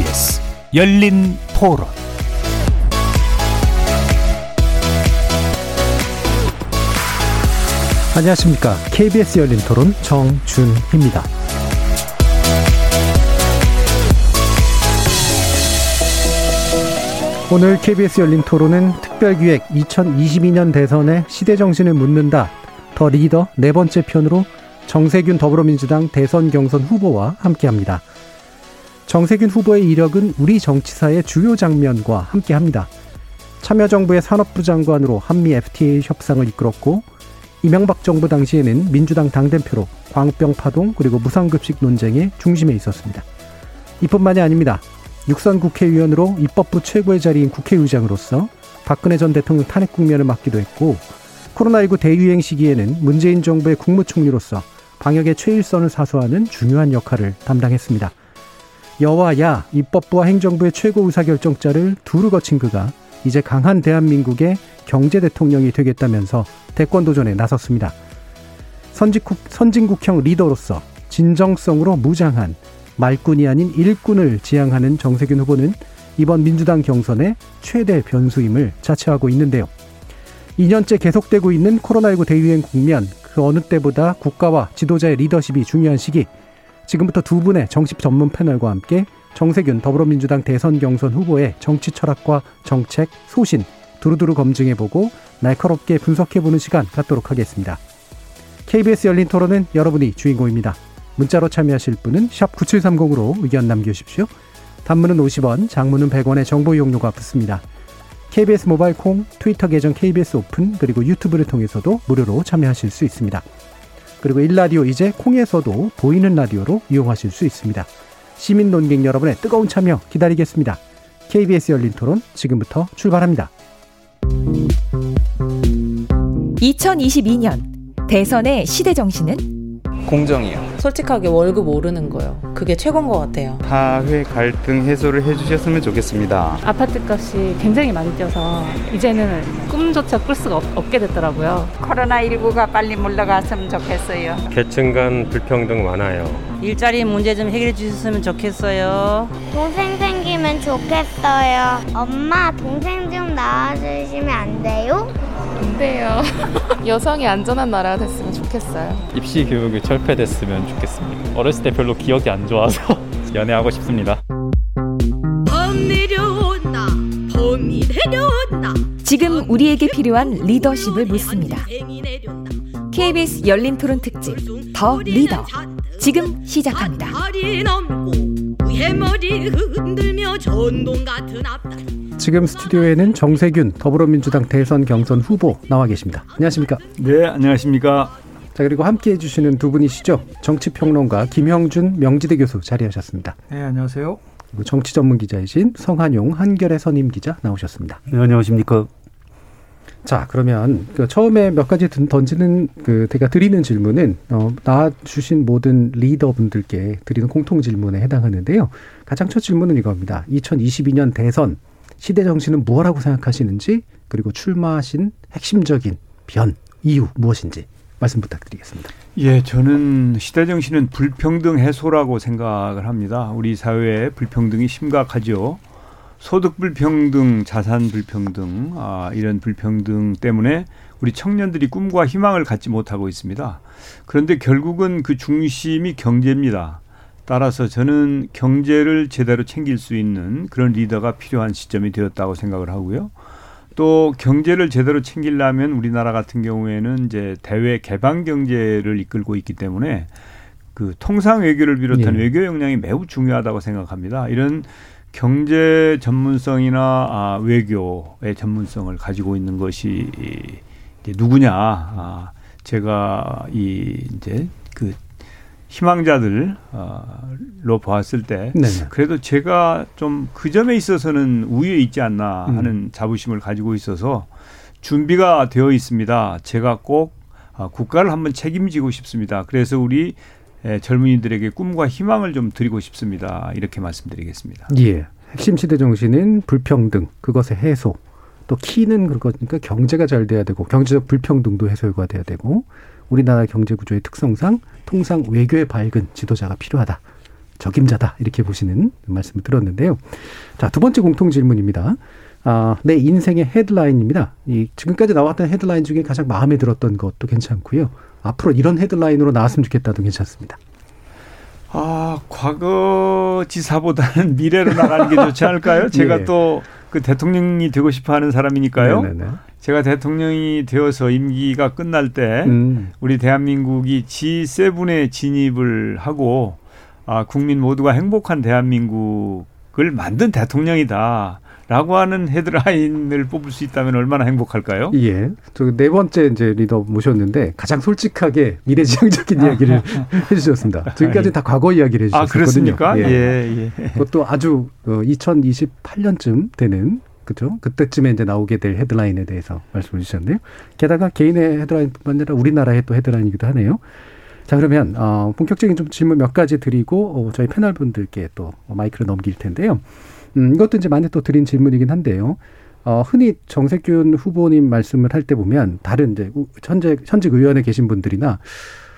KBS 열린 토론 안녕하십니까. KBS 열린 토론 정준희입니다. 오늘 KBS 열린 토론은 특별기획 2022년 대선의 시대정신을 묻는다. 더 리더 네 번째 편으로 정세균 더불어민주당 대선 경선 후보와 함께합니다. 정세균 후보의 이력은 우리 정치사의 주요 장면과 함께합니다. 참여정부의 산업부 장관으로 한미 FTA 협상을 이끌었고 이명박 정부 당시에는 민주당 당대표로 광우병 파동 그리고 무상급식 논쟁의 중심에 있었습니다. 이뿐만이 아닙니다. 육선 국회의원으로 입법부 최고의 자리인 국회의장으로서 박근혜 전 대통령 탄핵 국면을 맡기도 했고 코로나19 대유행 시기에는 문재인 정부의 국무총리로서 방역의 최일선을 사수하는 중요한 역할을 담당했습니다. 여와 야, 입법부와 행정부의 최고 의사결정자를 두루 거친 그가 이제 강한 대한민국의 경제 대통령이 되겠다면서 대권 도전에 나섰습니다. 선진국, 선진국형 리더로서 진정성으로 무장한 말꾼이 아닌 일꾼을 지향하는 정세균 후보는 이번 민주당 경선의 최대 변수임을 자처하고 있는데요. 2년째 계속되고 있는 코로나19 대유행 국면, 그 어느 때보다 국가와 지도자의 리더십이 중요한 시기, 지금부터 두 분의 정치 전문 패널과 함께 정세균 더불어민주당 대선 경선 후보의 정치 철학과 정책, 소신 두루두루 검증해보고 날카롭게 분석해보는 시간 갖도록 하겠습니다. KBS 열린 토론은 여러분이 주인공입니다. 문자로 참여하실 분은 9730으로 의견 남겨주십시오. 단문은 50원, 장문은 100원의 정보 이용료가 붙습니다. KBS 모바일 콩, 트위터 계정 KBS 오픈, 그리고 유튜브를 통해서도 무료로 참여하실 수 있습니다. 그리고 일라디오 이제 콩에서도 보이는 라디오로 이용하실 수 있습니다. 시민 논객 여러분의 뜨거운 참여 기다리겠습니다. KBS 열린 토론 지금부터 출발합니다. 2022년 대선의 시대 정신은 공정이요. 솔직하게 월급 오르는 거요. 그게 최고인 것 같아요. 사회 갈등 해소를 해주셨으면 좋겠습니다. 아파트 값이 굉장히 많이 뛰어서 이제는 꿈조차 꿀 수가 없, 게 됐더라고요. 코로나19가 빨리 물러갔으면 좋겠어요. 계층 간 불평등 많아요. 일자리 문제 좀 해결해 주셨으면 좋겠어요. 동생 생기면 좋겠어요. 엄마, 동생 좀 낳아주시면 안 돼요? 안 돼요. 여성이 안전한 나라가 됐으면 좋겠어요. 입시 교육이 철폐됐으면 좋겠습니다. 어렸을 때 별로 기억이 안 좋아서 연애하고 싶습니다. 지금 우리에게 필요한 리더십을 묻습니다. KBS 열린 토론 특집 더 리더 지금 시작합니다. 지금 스튜디오에는 정세균 더불어민주당 대선 경선 후보 나와 계십니다. 안녕하십니까? 네, 안녕하십니까? 자 그리고 함께 해 주시는 두 분이시죠. 정치평론가 김형준 명지대 교수 자리하셨습니다. 네, 안녕하세요. 그리고 정치 전문 기자이신 성한용 한결의 선임 기자 나오셨습니다. 네, 안녕하십니까? 자, 그러면 그 처음에 몇 가지 던지는 그 제가 드리는 질문은 어, 나와 주신 모든 리더분들께 드리는 공통 질문에 해당하는데요. 가장 첫 질문은 이겁니다. 2022년 대선 시대 정신은 무엇라고 생각하시는지 그리고 출마하신 핵심적인 변 이유 무엇인지 말씀 부탁드리겠습니다. 예, 저는 시대 정신은 불평등 해소라고 생각을 합니다. 우리 사회의 불평등이 심각하죠. 소득 불평등, 자산 불평등, 아, 이런 불평등 때문에 우리 청년들이 꿈과 희망을 갖지 못하고 있습니다. 그런데 결국은 그 중심이 경제입니다. 따라서 저는 경제를 제대로 챙길 수 있는 그런 리더가 필요한 시점이 되었다고 생각을 하고요. 또 경제를 제대로 챙기려면 우리나라 같은 경우에는 이제 대외 개방 경제를 이끌고 있기 때문에 그 통상 외교를 비롯한 네. 외교 역량이 매우 중요하다고 생각합니다. 이런 경제 전문성이나 아, 외교의 전문성을 가지고 있는 것이 이제 누구냐? 아, 제가 이 이제 그 희망자들로 보았을 때 네네. 그래도 제가 좀 그 점에 있어서는 우위에 있지 않나 음. 하는 음. 자부심을 가지고 있어서 준비가 되어 있습니다. 제가 꼭 아, 국가를 한번 책임지고 싶습니다. 그래서 우리 젊은이들에게 꿈과 희망을 좀 드리고 싶습니다. 이렇게 말씀드리겠습니다. 예. 핵심 시대 정신은 불평등, 그것의 해소. 또 키는 그거니까 경제가 잘 돼야 되고 경제적 불평등도 해소가 돼야 되고 우리나라 경제 구조의 특성상 통상 외교에 밝은 지도자가 필요하다. 적임자다 이렇게 보시는 말씀을 들었는데요. 자, 두 번째 공통 질문입니다. 아, 내 인생의 헤드라인입니다. 이 지금까지 나왔던 헤드라인 중에 가장 마음에 들었던 것도 괜찮고요. 앞으로 이런 헤드라인으로 나왔으면 좋겠다도 괜찮습니다. 아, 과거 지사보다는 미래로 나가는 게 좋지 않을까요? 제가 예. 또그 대통령이 되고 싶어 하는 사람이니까요. 네네네. 제가 대통령이 되어서 임기가 끝날 때 음. 우리 대한민국이 G7에 진입을 하고 아, 국민 모두가 행복한 대한민국을 만든 대통령이다. 라고 하는 헤드라인을 뽑을 수 있다면 얼마나 행복할까요? 예. 저네 번째 이제 리더 모셨는데 가장 솔직하게 미래지향적인 이야기를 해주셨습니다. 지금까지 다 과거 이야기를 해주셨거든요. 아, 그렇습니까? 예. 예, 예. 그것도 아주 2028년쯤 어, 되는 그죠? 그때쯤에 이제 나오게 될 헤드라인에 대해서 말씀을 주셨는데요. 게다가 개인의 헤드라인뿐만 아니라 우리나라의 또 헤드라인이기도 하네요. 자 그러면 어, 본격적인 좀 질문 몇 가지 드리고 어, 저희 패널 분들께 또 마이크를 넘길 텐데요. 음, 이것도 이제 많이 또 드린 질문이긴 한데요. 어, 흔히 정세균 후보님 말씀을 할 때 보면 다른 이제 현재 현직 의원에 계신 분들이나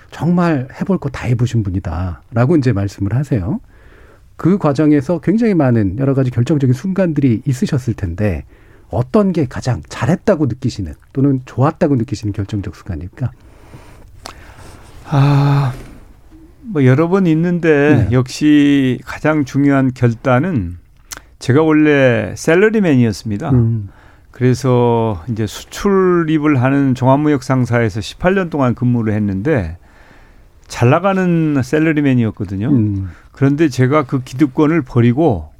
정말 해볼 거 다 해보신 분이다라고 이제 말씀을 하세요. 그 과정에서 굉장히 많은 여러 가지 결정적인 순간들이 있으셨을 텐데 어떤 게 가장 잘했다고 느끼시는 또는 좋았다고 느끼시는 결정적 순간일까? 아, 뭐 여러 번 있는데 네. 역시 가장 중요한 결단은 제가 원래 셀러리맨이었습니다. 음. 그래서 이제 수출입을 하는 종합무역상사에서 18년 동안 근무를 했는데 잘 나가는 셀러리맨이었거든요. 음. 그런데 제가 그 기득권을 버리고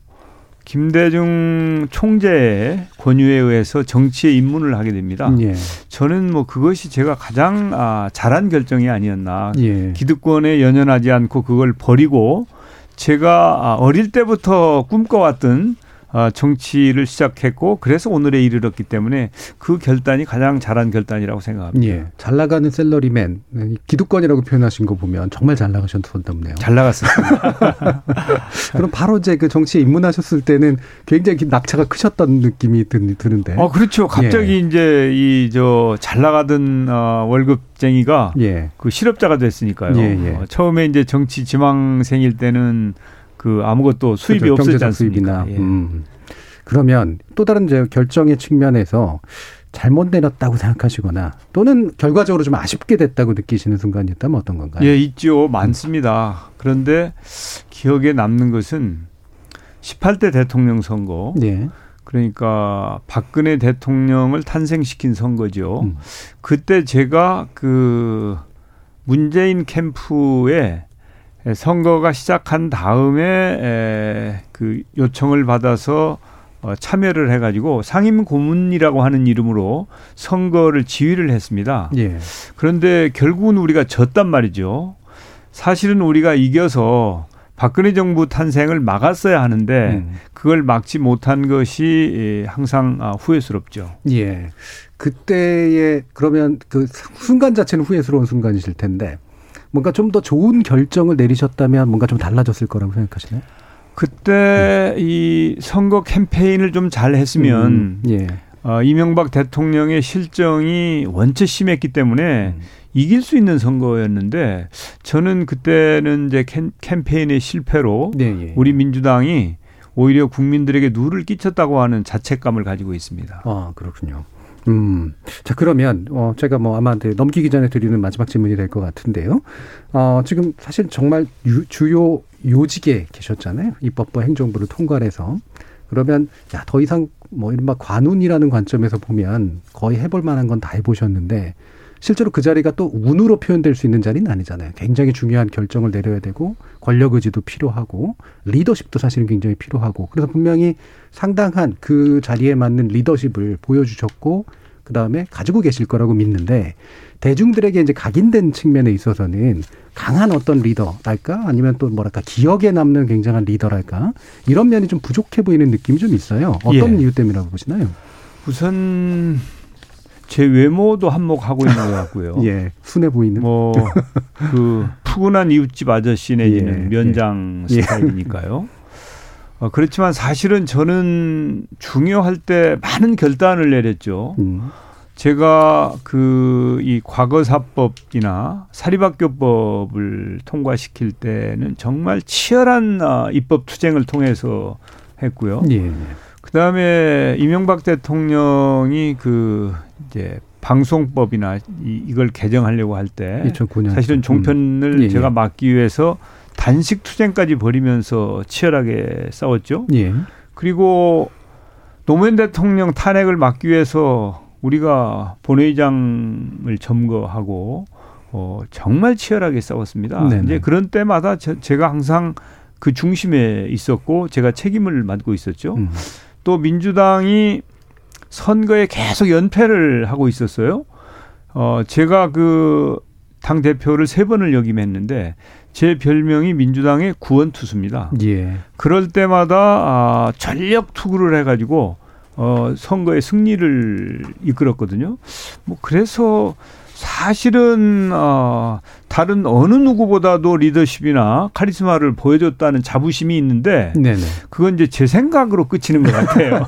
김대중 총재의 권유에 의해서 정치에 입문을 하게 됩니다. 예. 저는 뭐 그것이 제가 가장 아, 잘한 결정이 아니었나. 예. 기득권에 연연하지 않고 그걸 버리고 제가 아, 어릴 때부터 꿈꿔왔던 어, 정치를 시작했고 그래서 오늘에 이르렀기 때문에 그 결단이 가장 잘한 결단이라고 생각합니다. 예. 잘 나가는 셀러리맨 기득권이라고 표현하신 거 보면 정말 잘 나가셨었네요. 잘 나갔습니다. 그럼 바로 이제 그 정치에 입문하셨을 때는 굉장히 낙차가 크셨던 느낌이 드는데. 어 그렇죠. 갑자기 예. 이제 이 저 잘 나가던 어, 월급쟁이가 예. 그 실업자가 됐으니까요. 예, 예. 어, 처음에 이제 정치 지망생일 때는 그 아무것도 수입이 그렇죠. 없었지 않습니까? 예. 음. 그러면 또 다른 이제 결정의 측면에서 잘못 내렸다고 생각하시거나 또는 결과적으로 좀 아쉽게 됐다고 느끼시는 순간이 있다면 어떤 건가요? 예, 있죠. 많습니다. 그런데 기억에 남는 것은 18대 대통령 선거. 예. 그러니까 박근혜 대통령을 탄생시킨 선거죠. 음. 그때 제가 그 문재인 캠프에 선거가 시작한 다음에 그 요청을 받아서 어, 참여를 해가지고 상임 고문이라고 하는 이름으로 선거를 지휘를 했습니다. 예. 그런데 결국은 우리가 졌단 말이죠. 사실은 우리가 이겨서 박근혜 정부 탄생을 막았어야 하는데 음. 그걸 막지 못한 것이 항상 아, 후회스럽죠. 예. 그때의 그러면 그 순간 자체는 후회스러운 순간이실 텐데 뭔가 좀 더 좋은 결정을 내리셨다면 뭔가 좀 달라졌을 거라고 생각하시나요? 그때 음. 이 선거 캠페인을 좀 잘 했으면 음, 예. 어, 이명박 대통령의 실정이 원체 심했기 때문에 음. 이길 수 있는 선거였는데 저는 그때는 이제 캠, 캠페인의 실패로 네, 예. 우리 민주당이 오히려 국민들에게 누를 끼쳤다고 하는 자책감을 가지고 있습니다. 아 그렇군요. 음. 자, 그러면, 어, 제가 뭐 아마 넘기기 전에 드리는 마지막 질문이 될 것 같은데요. 어, 지금 사실 정말 유, 주요 요직에 계셨잖아요. 입법부 행정부를 통과해서. 그러면, 야, 더 이상 뭐 이른바 관운이라는 관점에서 보면 거의 해볼 만한 건 다 해보셨는데, 실제로 그 자리가 또 운으로 표현될 수 있는 자리는 아니잖아요. 굉장히 중요한 결정을 내려야 되고 권력 의지도 필요하고 리더십도 사실은 굉장히 필요하고 그래서 분명히 상당한 그 자리에 맞는 리더십을 보여주셨고 그 다음에 가지고 계실 거라고 믿는데 대중들에게 이제 각인된 측면에 있어서는 강한 어떤 리더랄까 아니면 또 뭐랄까 기억에 남는 굉장한 리더랄까 이런 면이 좀 부족해 보이는 느낌이 좀 있어요. 어떤 예. 이유 때문이라고 보시나요? 우선 제 외모도 한몫하고 있는 것 같고요. 예, 순해 보이는. 뭐 그 푸근한 이웃집 아저씨 내지는 예, 면장 예. 스타일이니까요. 어, 그렇지만 사실은 저는 중요할 때 많은 결단을 내렸죠. 음. 제가 그 이 과거사법이나 사립학교법을 통과시킬 때는 정말 치열한 아, 입법 투쟁을 통해서 했고요. 예. 그다음에 이명박 대통령이 그 이제 방송법이나 이, 이걸 개정하려고 할때 2009년. 사실은 종편을 음. 예, 예. 제가 막기 위해서 단식 투쟁까지 벌이면서 치열하게 싸웠죠. 예. 그리고 노무현 대통령 탄핵을 막기 위해서 우리가 본회의장을 점거하고 어 정말 치열하게 싸웠습니다. 네네. 이제 그런 때마다 제, 제가 항상 그 중심에 있었고 제가 책임을 맡고 있었죠. 음. 또 민주당이 선거에 계속 연패를 하고 있었어요. 어 제가 그 당 대표를 세 번을 역임했는데 제 별명이 민주당의 구원투수입니다. 예. 그럴 때마다 아, 전력 투구를 해가지고 어, 선거의 승리를 이끌었거든요. 뭐 그래서 사실은 어, 다른 어느 누구보다도 리더십이나 카리스마를 보여줬다는 자부심이 있는데 네네. 그건 이제 제 생각으로 끝이는 것 같아요.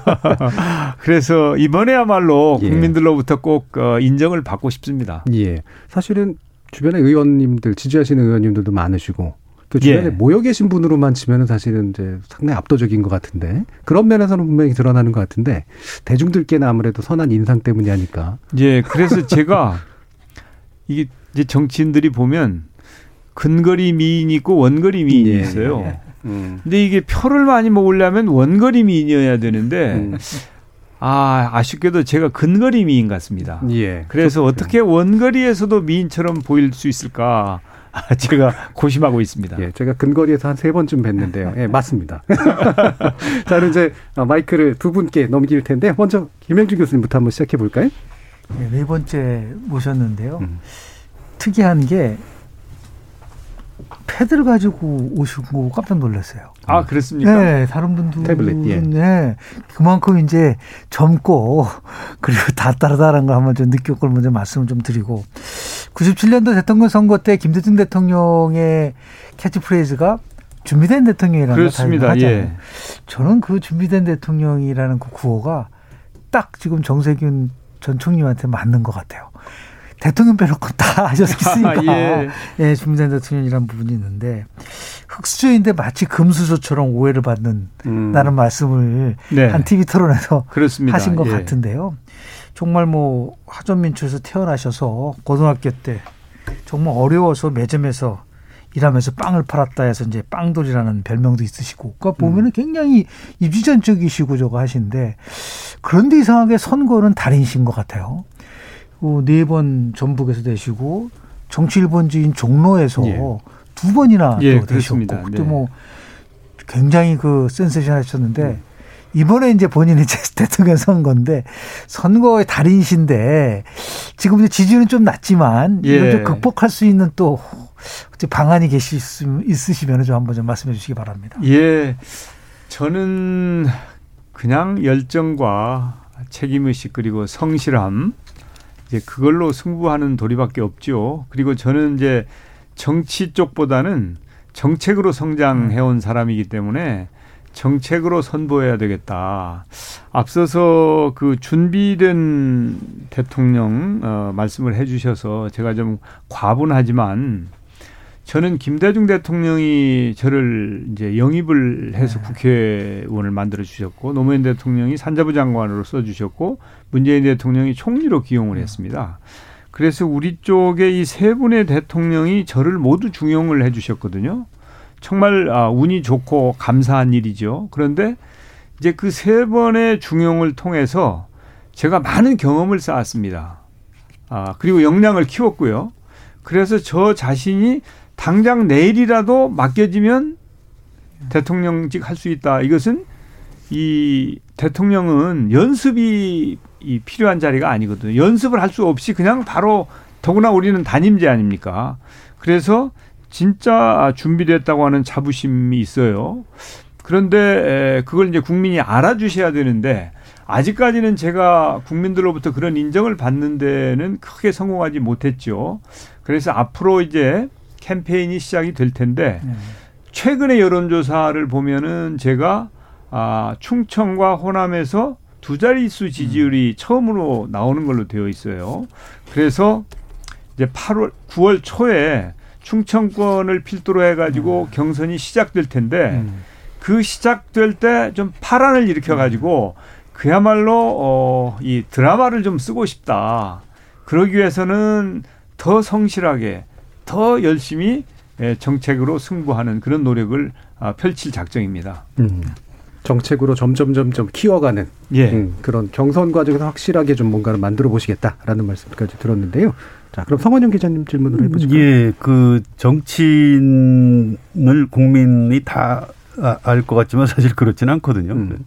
그래서 이번에야말로 예. 국민들로부터 꼭 어, 인정을 받고 싶습니다. 예. 사실은 주변에 의원님들 지지하시는 의원님들도 많으시고 그 주변에 예. 모여 계신 분으로만 치면은 사실은 이제 상당히 압도적인 것 같은데 그런 면에서는 분명히 드러나는 것 같은데 대중들께는 아무래도 선한 인상 때문이 아닐까. 예, 그래서 제가 이게 이제 정치인들이 보면 근거리 미인이 있고 원거리 미인이 예, 있어요. 예. 음. 근데 이게 표를 많이 모으려면 원거리 미인이어야 되는데 음. 아 아쉽게도 제가 근거리 미인 같습니다. 예. 그래서 어떻게 원거리에서도 미인처럼 보일 수 있을까 아, 제가 고심하고 있습니다. 예, 제가 근거리에서 한 세 번쯤 뵀는데요. 예, 맞습니다. 자, 그럼 이제 마이크를 두 분께 넘길 텐데 먼저 김영준 교수님부터 한번 시작해 볼까요? 네, 네 번째 모셨는데요. 음. 특이한 게 패드를 가지고 오시고 깜짝 놀랐어요. 아 그렇습니까? 네, 다른 분들은 태블릿, 예. 네, 그만큼 이제 젊고 그리고 다 따르다라는 걸 한번 좀 느꼈고 먼저 말씀을 좀 드리고 97년도 대통령 선거 때 김대중 대통령의 캐치프레이즈가 준비된 대통령이라는 그렇습니다. 하잖아요. 예. 저는 그 준비된 대통령이라는 그 구호가 딱 지금 정세균 전 총리한테 맞는 것 같아요. 대통령 빼놓고 다 하셨으니까 예. 예, 준비된 대통령이라는 부분이 있는데 흑수저인데 마치 금수저처럼 오해를 받는 음. 말씀을 네. 한 TV 토론에서 그렇습니다. 하신 것 예. 같은데요. 정말 뭐 하전민초에서 태어나셔서 고등학교 때 정말 어려워서 매점에서 일하면서 빵을 팔았다 해서 이제 빵돌이라는 별명도 있으시고 그러니까 보면은 굉장히 입지전적이시고 저거 하신데 그런데 이상하게 선거는 달인신 것 같아요. 네 번 전북에서 되시고 정치 일본주의인 종로에서 예. 두 번이나 예, 또 되셨고. 그때 네. 뭐 굉장히 그 센세이션 하셨는데 이번에 이제 본인이 대통령 선거인데 선거의 달인이신데 지금 이제 지지는 좀 낮지만 이걸 예. 좀 극복할 수 있는 또 어째 방안이 계시 있으시면 좀 한번 좀 말씀해 주시기 바랍니다. 예, 저는 그냥 열정과 책임의식 그리고 성실함 이제 그걸로 승부하는 도리밖에 없죠. 그리고 저는 이제 정치 쪽보다는 정책으로 성장해온 사람이기 때문에 정책으로 선보여야 되겠다. 앞서서 그 준비된 대통령 어, 말씀을 해주셔서 제가 좀 과분하지만 저는 김대중 대통령이 저를 이제 영입을 해서 국회의원을 만들어 주셨고 노무현 대통령이 산자부 장관으로 써 주셨고 문재인 대통령이 총리로 기용을 했습니다. 그래서 우리 쪽에 이 세 분의 대통령이 저를 모두 중용을 해 주셨거든요. 정말 아, 운이 좋고 감사한 일이죠. 그런데 이제 그 세 번의 중용을 통해서 제가 많은 경험을 쌓았습니다. 아, 그리고 역량을 키웠고요. 그래서 저 자신이 당장 내일이라도 맡겨지면 대통령직 할 수 있다. 이것은 이 대통령은 연습이 이 필요한 자리가 아니거든요. 연습을 할 수 없이 그냥 바로 더구나 우리는 단임제 아닙니까? 그래서 진짜 준비됐다고 하는 자부심이 있어요. 그런데 그걸 이제 국민이 알아주셔야 되는데 아직까지는 제가 국민들로부터 그런 인정을 받는 데는 크게 성공하지 못했죠. 그래서 앞으로 이제 캠페인이 시작이 될 텐데 네. 최근의 여론조사를 보면은 제가 아, 충청과 호남에서 두 자릿수 지지율이 음. 처음으로 나오는 걸로 되어 있어요. 그래서 이제 8월 9월 초에 충청권을 필두로 해가지고 음. 경선이 시작될 텐데 음. 그 시작될 때 좀 파란을 일으켜가지고 그야말로 어, 이 드라마를 좀 쓰고 싶다. 그러기 위해서는 더 성실하게 더 열심히 예, 정책으로 승부하는 그런 노력을 아, 펼칠 작정입니다. 음. 정책으로 점점 점점 키워가는 예. 음, 그런 경선 과정에서 확실하게 좀 뭔가를 만들어 보시겠다라는 말씀까지 들었는데요. 자, 그럼 성원영 기자님 질문으로 해보실까요? 예, 그 정치인을 국민이 다 알 것 같지만 사실 그렇지는 않거든요. 음.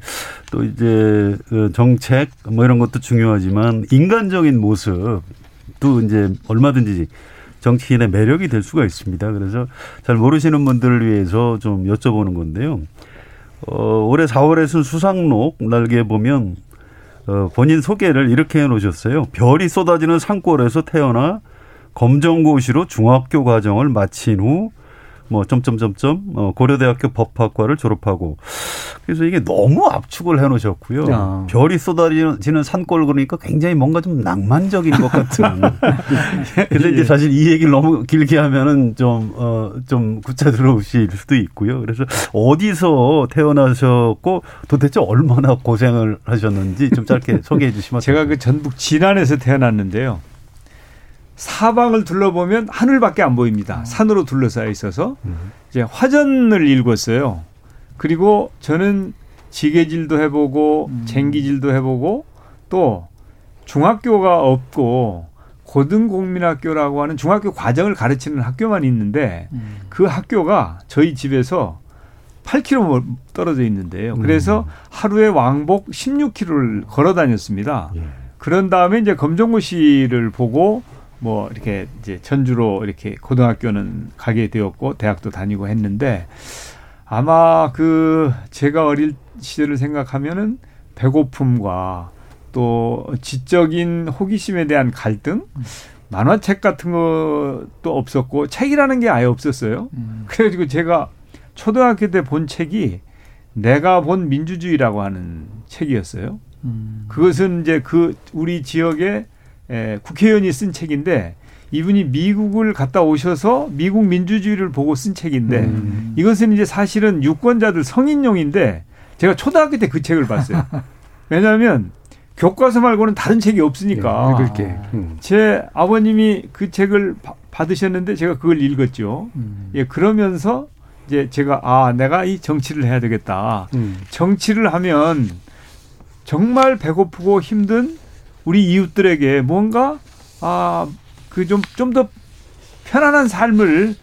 또 이제 그 정책 뭐 이런 것도 중요하지만 인간적인 모습도 이제 얼마든지 정치인의 매력이 될 수가 있습니다. 그래서 잘 모르시는 분들을 위해서 좀 여쭤보는 건데요. 어, 올해 4월에 수상록 날개 보면 어, 본인 소개를 이렇게 해놓으셨어요. 별이 쏟아지는 산골에서 태어나 검정고시로 중학교 과정을 마친 후 뭐 점점점점 어, 고려대학교 법학과를 졸업하고 그래서 이게 너무 압축을 해 놓으셨고요. 아. 별이 쏟아지는 산골 그러니까 굉장히 뭔가 좀 낭만적인 것 같은. 근데 이제 예. 사실 이 얘기를 너무 길게 하면은 좀 어, 좀 구차 들어오실 수도 있고요. 그래서 어디서 태어나셨고 도대체 얼마나 고생을 하셨는지 좀 짧게 소개해 주시면 제가 그 전북 진안에서 태어났는데요. 사방을 둘러보면 하늘밖에 안 보입니다. 음. 산으로 둘러싸여 있어서 음. 이제 화전을 읽었어요. 그리고 저는 지게질도 해보고 음. 쟁기질도 해보고 또 중학교가 없고 고등국민학교라고 하는 중학교 과정을 가르치는 학교만 있는데 음. 그 학교가 저희 집에서 8km 떨어져 있는데요. 그래서 음. 하루에 왕복 16km를 걸어 다녔습니다. 예. 그런 다음에 이제 검정고시를 보고 뭐 이렇게 이제 전주로 이렇게 고등학교는 가게 되었고 대학도 다니고 했는데 아마 그 제가 어릴 시절을 생각하면은 배고픔과 또 지적인 호기심에 대한 갈등 만화책 같은 것도 없었고 책이라는 게 아예 없었어요. 음. 그래가지고 제가 초등학교 때 본 책이 내가 본 민주주의라고 하는 책이었어요. 음. 그것은 이제 그 우리 지역에 에, 국회의원이 쓴 책인데 이분이 미국을 갔다 오셔서 미국 민주주의를 보고 쓴 책인데 음. 이것은 이제 사실은 유권자들 성인용인데 제가 초등학교 때 그 책을 봤어요. 왜냐하면 교과서 말고는 다른 책이 없으니까. 예, 읽을게. 음. 제 아버님이 그 책을 바, 받으셨는데 제가 그걸 읽었죠. 음. 예, 그러면서 이제 제가 아 내가 이 정치를 해야 되겠다. 음. 정치를 하면 정말 배고프고 힘든 우리 이웃들에게 뭔가 아 그 좀 좀 더 편안한 삶을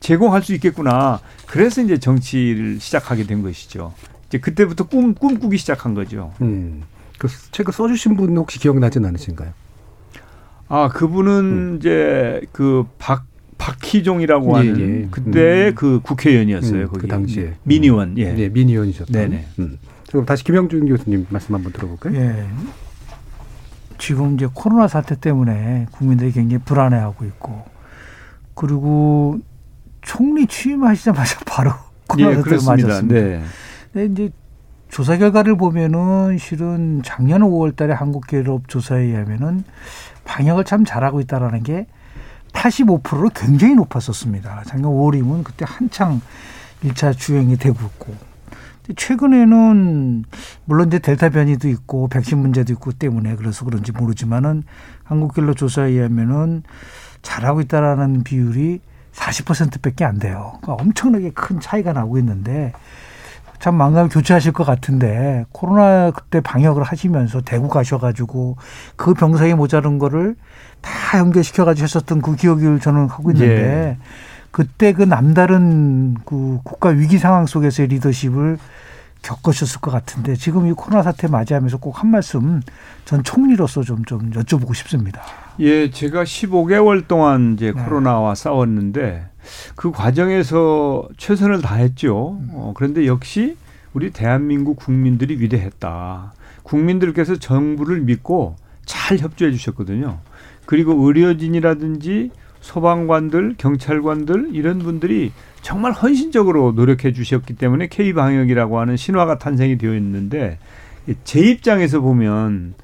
제공할 수 있겠구나. 그래서 이제 정치를 시작하게 된 것이죠. 이제 그때부터 꿈 꿈꾸기 시작한 거죠. 음. 그 책을 써주신 분 혹시 기억나진 않으신가요? 아 그분은 음. 이제 그박 박희종이라고 예, 하는 예. 그때 음. 그 국회의원이었어요. 음, 그 당시에 민의원. 예, 네, 민의원이셨던. 네네. 음. 그럼 다시 김영준 교수님 말씀 한번 들어볼까요? 예. 지금 이제 코로나 사태 때문에 국민들이 굉장히 불안해하고 있고 그리고 총리 취임하시자마자 바로 코로나 예, 맞았습니다. 네. 근데 이제 조사 결과를 보면은 실은 작년 5월 달에 한국갤럽 조사에 의하면은 방역을 참 잘하고 있다라는 게 85%로 굉장히 높았었습니다. 작년 5월이면 그때 한창 1차 주행이 되고 있고 최근에는 물론 이제 델타 변이도 있고 백신 문제도 있고 때문에 그래서 그런지 모르지만은 한국갤럽 조사에 의하면은 잘하고 있다라는 비율이 40%밖에 안 돼요. 그러니까 엄청나게 큰 차이가 나고 있는데 참 망감을 교체하실 것 같은데 코로나 그때 방역을 하시면서 대구 가셔가지고 그 병상에 모자른 거를 다 연결시켜가지고 했었던 그 기억을 저는 하고 있는데 예. 그때 그 남다른 그 국가 위기 상황 속에서의 리더십을 겪으셨을 것 같은데 지금 이 코로나 사태 맞이하면서 꼭 한 말씀 전 총리로서 좀, 좀 여쭤보고 싶습니다. 예, 제가 15개월 동안 이제 네. 코로나와 싸웠는데 그 과정에서 최선을 다했죠. 음. 어, 그런데 역시 우리 대한민국 국민들이 위대했다. 국민들께서 정부를 믿고 잘 협조해 주셨거든요. 그리고 의료진이라든지 소방관들, 경찰관들 이런 분들이 정말 헌신적으로 노력해 주셨기 때문에 K 방역이라고 하는 신화가 탄생이 되어 있는데 제 입장에서 보면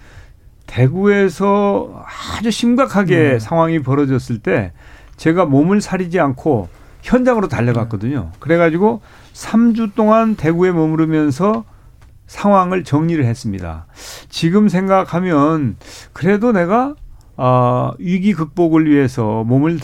대구에서 아주 심각하게 네. 상황이 벌어졌을 때 제가 몸을 사리지 않고 현장으로 달려갔거든요. 그래가지고 3주 동안 대구에 머무르면서 상황을 정리를 했습니다. 지금 생각하면 그래도 내가 어, 위기 극복을 위해서 몸을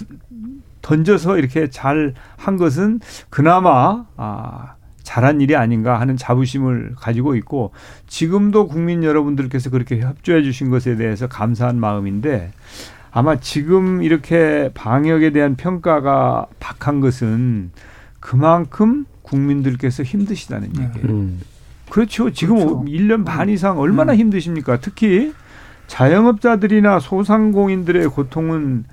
던져서 이렇게 잘 한 것은 그나마 아, 잘한 일이 아닌가 하는 자부심을 가지고 있고 지금도 국민 여러분들께서 그렇게 협조해 주신 것에 대해서 감사한 마음인데 아마 지금 이렇게 방역에 대한 평가가 박한 것은 그만큼 국민들께서 힘드시다는 네. 얘기예요. 음. 그렇죠. 지금 그렇죠. 1년 반 음. 이상 얼마나 음. 힘드십니까? 특히 자영업자들이나 소상공인들의 고통은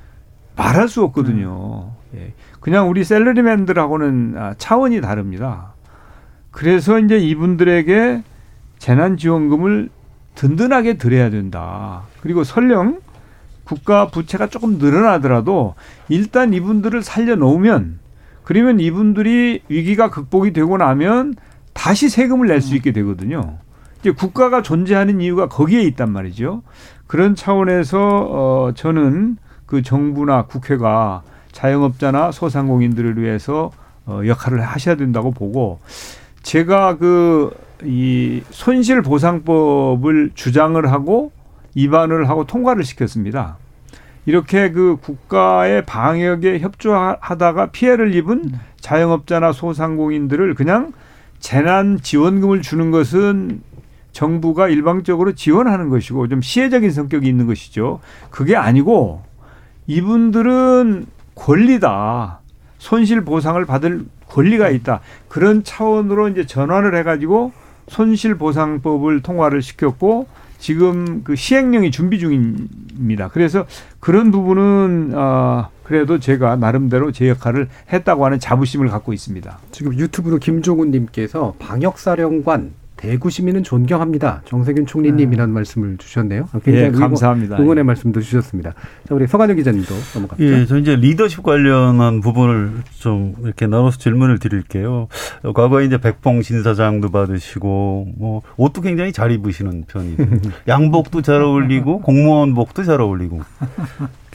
말할 수 없거든요. 음. 예. 그냥 우리 셀러리맨들하고는 아, 차원이 다릅니다. 그래서 이제 이분들에게 재난지원금을 든든하게 드려야 된다. 그리고 설령 국가 부채가 조금 늘어나더라도 일단 이분들을 살려놓으면 그러면 이분들이 위기가 극복이 되고 나면 다시 세금을 낼 수 있게 되거든요. 국가가 존재하는 이유가 거기에 있단 말이죠. 그런 차원에서 어 저는 그 정부나 국회가 자영업자나 소상공인들을 위해서 어 역할을 하셔야 된다고 보고 제가 그 이 손실 보상법을 주장을 하고 입안을 하고 통과를 시켰습니다. 이렇게 그 국가의 방역에 협조하다가 피해를 입은 자영업자나 소상공인들을 그냥 재난 지원금을 주는 것은 정부가 일방적으로 지원하는 것이고 좀 시혜적인 성격이 있는 것이죠. 그게 아니고 이분들은 권리다. 손실 보상을 받을 권리가 있다. 그런 차원으로 이제 전환을 해가지고 손실 보상법을 통과를 시켰고 지금 그 시행령이 준비 중입니다. 그래서 그런 부분은 어 그래도 제가 나름대로 제 역할을 했다고 하는 자부심을 갖고 있습니다. 지금 유튜브로 김종훈 님께서 방역 사령관 대구 시민은 존경합니다. 정세균 총리님이라는 네. 말씀을 주셨네요. 굉장히 예, 감사합니다. 응원의 예. 말씀도 주셨습니다. 자, 우리 서관영 기자님도 넘어갑니다. 예, 저 이제 리더십 관련한 부분을 좀 이렇게 나눠서 질문을 드릴게요. 과거에 이제 백봉 신사장도 받으시고 뭐 옷도 굉장히 잘 입으시는 편이고 양복도 잘 어울리고 공무원복도 잘 어울리고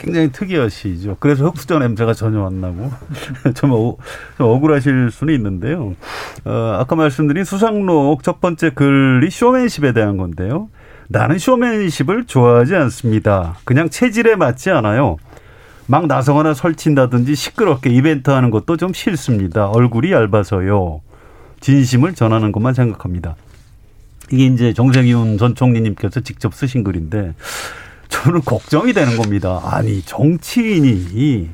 굉장히 특이하시죠. 그래서 흑수저 냄새가 전혀 안 나고 좀, 어, 좀 억울하실 수는 있는데요. 어, 아까 말씀드린 수상록 첫 번째 글이 쇼맨십에 대한 건데요. 나는 쇼맨십을 좋아하지 않습니다. 그냥 체질에 맞지 않아요. 막 나서거나 설친다든지 시끄럽게 이벤트 하는 것도 좀 싫습니다. 얼굴이 얇아서요. 진심을 전하는 것만 생각합니다. 이게 이제 정세균 전 총리님께서 직접 쓰신 글인데 저는 걱정이 되는 겁니다. 아니 정치인이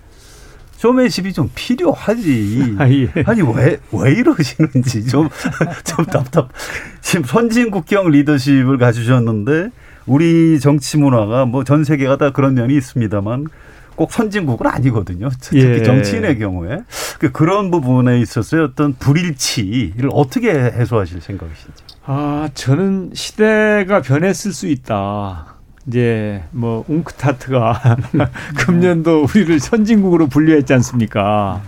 쇼맨십이 좀 필요하지. 아, 예. 아니 왜 왜 이러시는지 좀 좀 답답. 지금 선진국형 리더십을 가지셨는데 우리 정치 문화가 뭐 전 세계가 다 그런 면이 있습니다만 꼭 선진국은 아니거든요. 특히 예. 정치인의 경우에 그 그런 부분에 있어서 어떤 불일치를 어떻게 해소하실 생각이신지. 아 저는 시대가 변했을 수 있다. 이제 뭐 웅크타트가 금년도 우리를 선진국으로 분류했지 않습니까?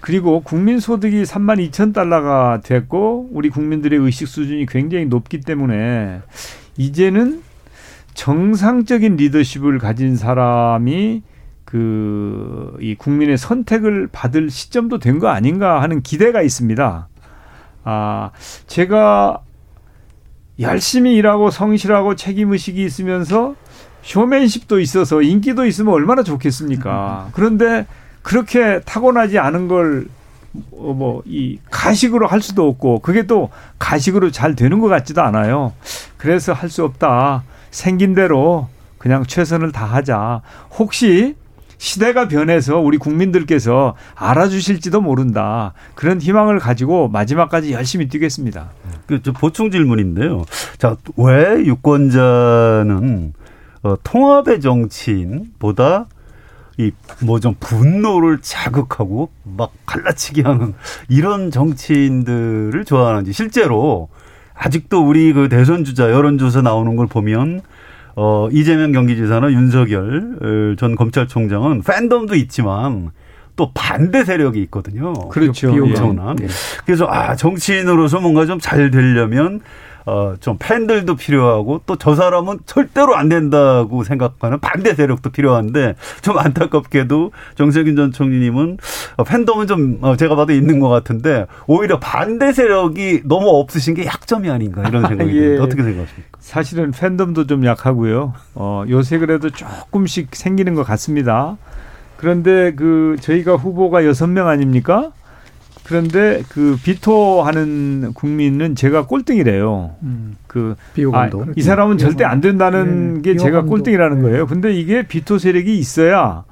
그리고 국민 소득이 3만 2천 달러가 됐고 우리 국민들의 의식 수준이 굉장히 높기 때문에 이제는 정상적인 리더십을 가진 사람이 그 이 국민의 선택을 받을 시점도 된 거 아닌가 하는 기대가 있습니다. 아, 제가 열심히 일하고 성실하고 책임의식이 있으면서 쇼맨십도 있어서 인기도 있으면 얼마나 좋겠습니까. 그런데 그렇게 타고나지 않은 걸 어, 뭐이 가식으로 할 수도 없고 그게 또 가식으로 잘 되는 것 같지도 않아요. 그래서 할 수 없다. 생긴 대로 그냥 최선을 다하자. 혹시 시대가 변해서 우리 국민들께서 알아주실지도 모른다. 그런 희망을 가지고 마지막까지 열심히 뛰겠습니다. 그 보충 질문인데요. 자, 왜 유권자는 어, 통합의 정치인보다 이 뭐 좀 분노를 자극하고 막 갈라치기 하는 이런 정치인들을 좋아하는지 실제로 아직도 우리 그 대선 주자 여론조사 나오는 걸 보면 어, 이재명 경기지사나 윤석열 어, 전 검찰총장은 팬덤도 있지만 또 반대 세력이 있거든요. 그렇죠. 비용청나. 예. 예. 그래서 아 정치인으로서 뭔가 좀 잘 되려면 어, 좀 팬들도 필요하고 또 저 사람은 절대로 안 된다고 생각하는 반대 세력도 필요한데 좀 안타깝게도 정세균 전 총리님은 어, 팬덤은 좀 어, 제가 봐도 있는 것 같은데 오히려 반대 세력이 너무 없으신 게 약점이 아닌가 이런 생각이 예. 듭니다. 어떻게 생각하십니까? 사실은 팬덤도 좀 약하고요. 어, 요새 그래도 조금씩 생기는 것 같습니다. 그런데 그 저희가 후보가 여섯 명 아닙니까? 그런데 그 비토하는 국민은 제가 꼴등이래요. 음. 그 비호감도. 아, 이 사람은 절대 안 된다는 예, 게 제가 비호감도. 꼴등이라는 거예요. 근데 이게 비토 세력이 있어야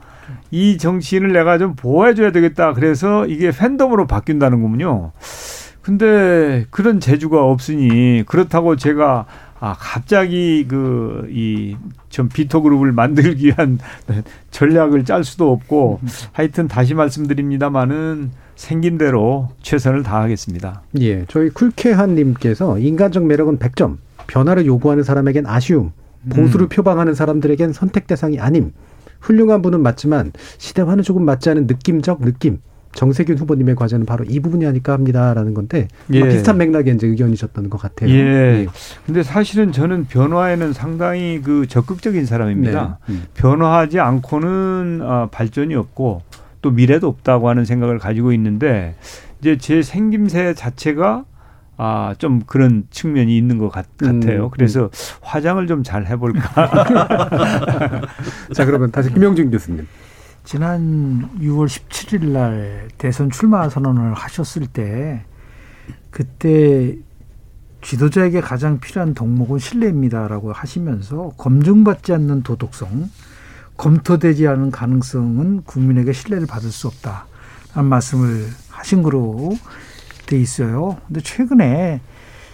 이 정치인을 내가 좀 보호해줘야 되겠다. 그래서 이게 팬덤으로 바뀐다는 거군요. 근데 그런 재주가 없으니 그렇다고 제가 아 갑자기 그이좀 비토 그룹을 만들기 위한 전략을 짤 수도 없고 하여튼 다시 말씀드립니다마는 생긴 대로 최선을 다하겠습니다. 예, 저희 쿨케한 님께서 인간적 매력은 100점, 변화를 요구하는 사람에겐 아쉬움, 보수를 표방하는 사람들에겐 선택 대상이 아님, 훌륭한 분은 맞지만 시대와는 조금 맞지 않은 느낌적 느낌. 정세균 후보님의 과제는 바로 이 부분이 아닐까 합니다라는 건데 예. 비슷한 맥락의 이제 의견이셨던 것 같아요. 예. 근데 사실은 저는 변화에는 상당히 그 적극적인 사람입니다. 네. 음. 변화하지 않고는 아, 발전이 없고 또 미래도 없다고 하는 생각을 가지고 있는데 이제 제 생김새 자체가 아, 좀 그런 측면이 있는 것 같, 음, 아요 그래서 화장을 좀 잘 해볼까. 자, 그러면 다시 김영준 교수님. 지난 6월 17일 날 대선 출마 선언을 하셨을 때 그때 지도자에게 가장 필요한 덕목은 신뢰입니다라고 하시면서 검증받지 않는 도덕성, 검토되지 않은 가능성은 국민에게 신뢰를 받을 수 없다라는 말씀을 하신 거로 돼 있어요. 근데 최근에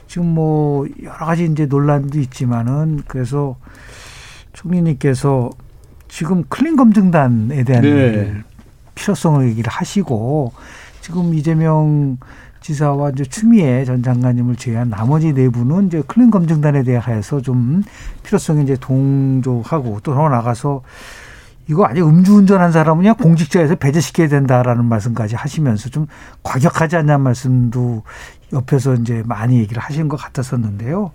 지금 뭐 여러 가지 이제 논란도 있지만은 그래서 총리님께서 지금 clean 검증단에 대한 네. 필요성을 얘기를 하시고 지금 이재명 지사와 이제 추미애 전 장관님을 제외한 나머지 네 분은 이제 clean 검증단에 대해서 좀 필요성에 이제 동조하고 또 더 나가서 이거 아직 음주운전한 사람은 그냥 공직자에서 배제시켜야 된다라는 말씀까지 하시면서 좀 과격하지 않냐는 말씀도 옆에서 이제 많이 얘기를 하신 것 같았었는데요.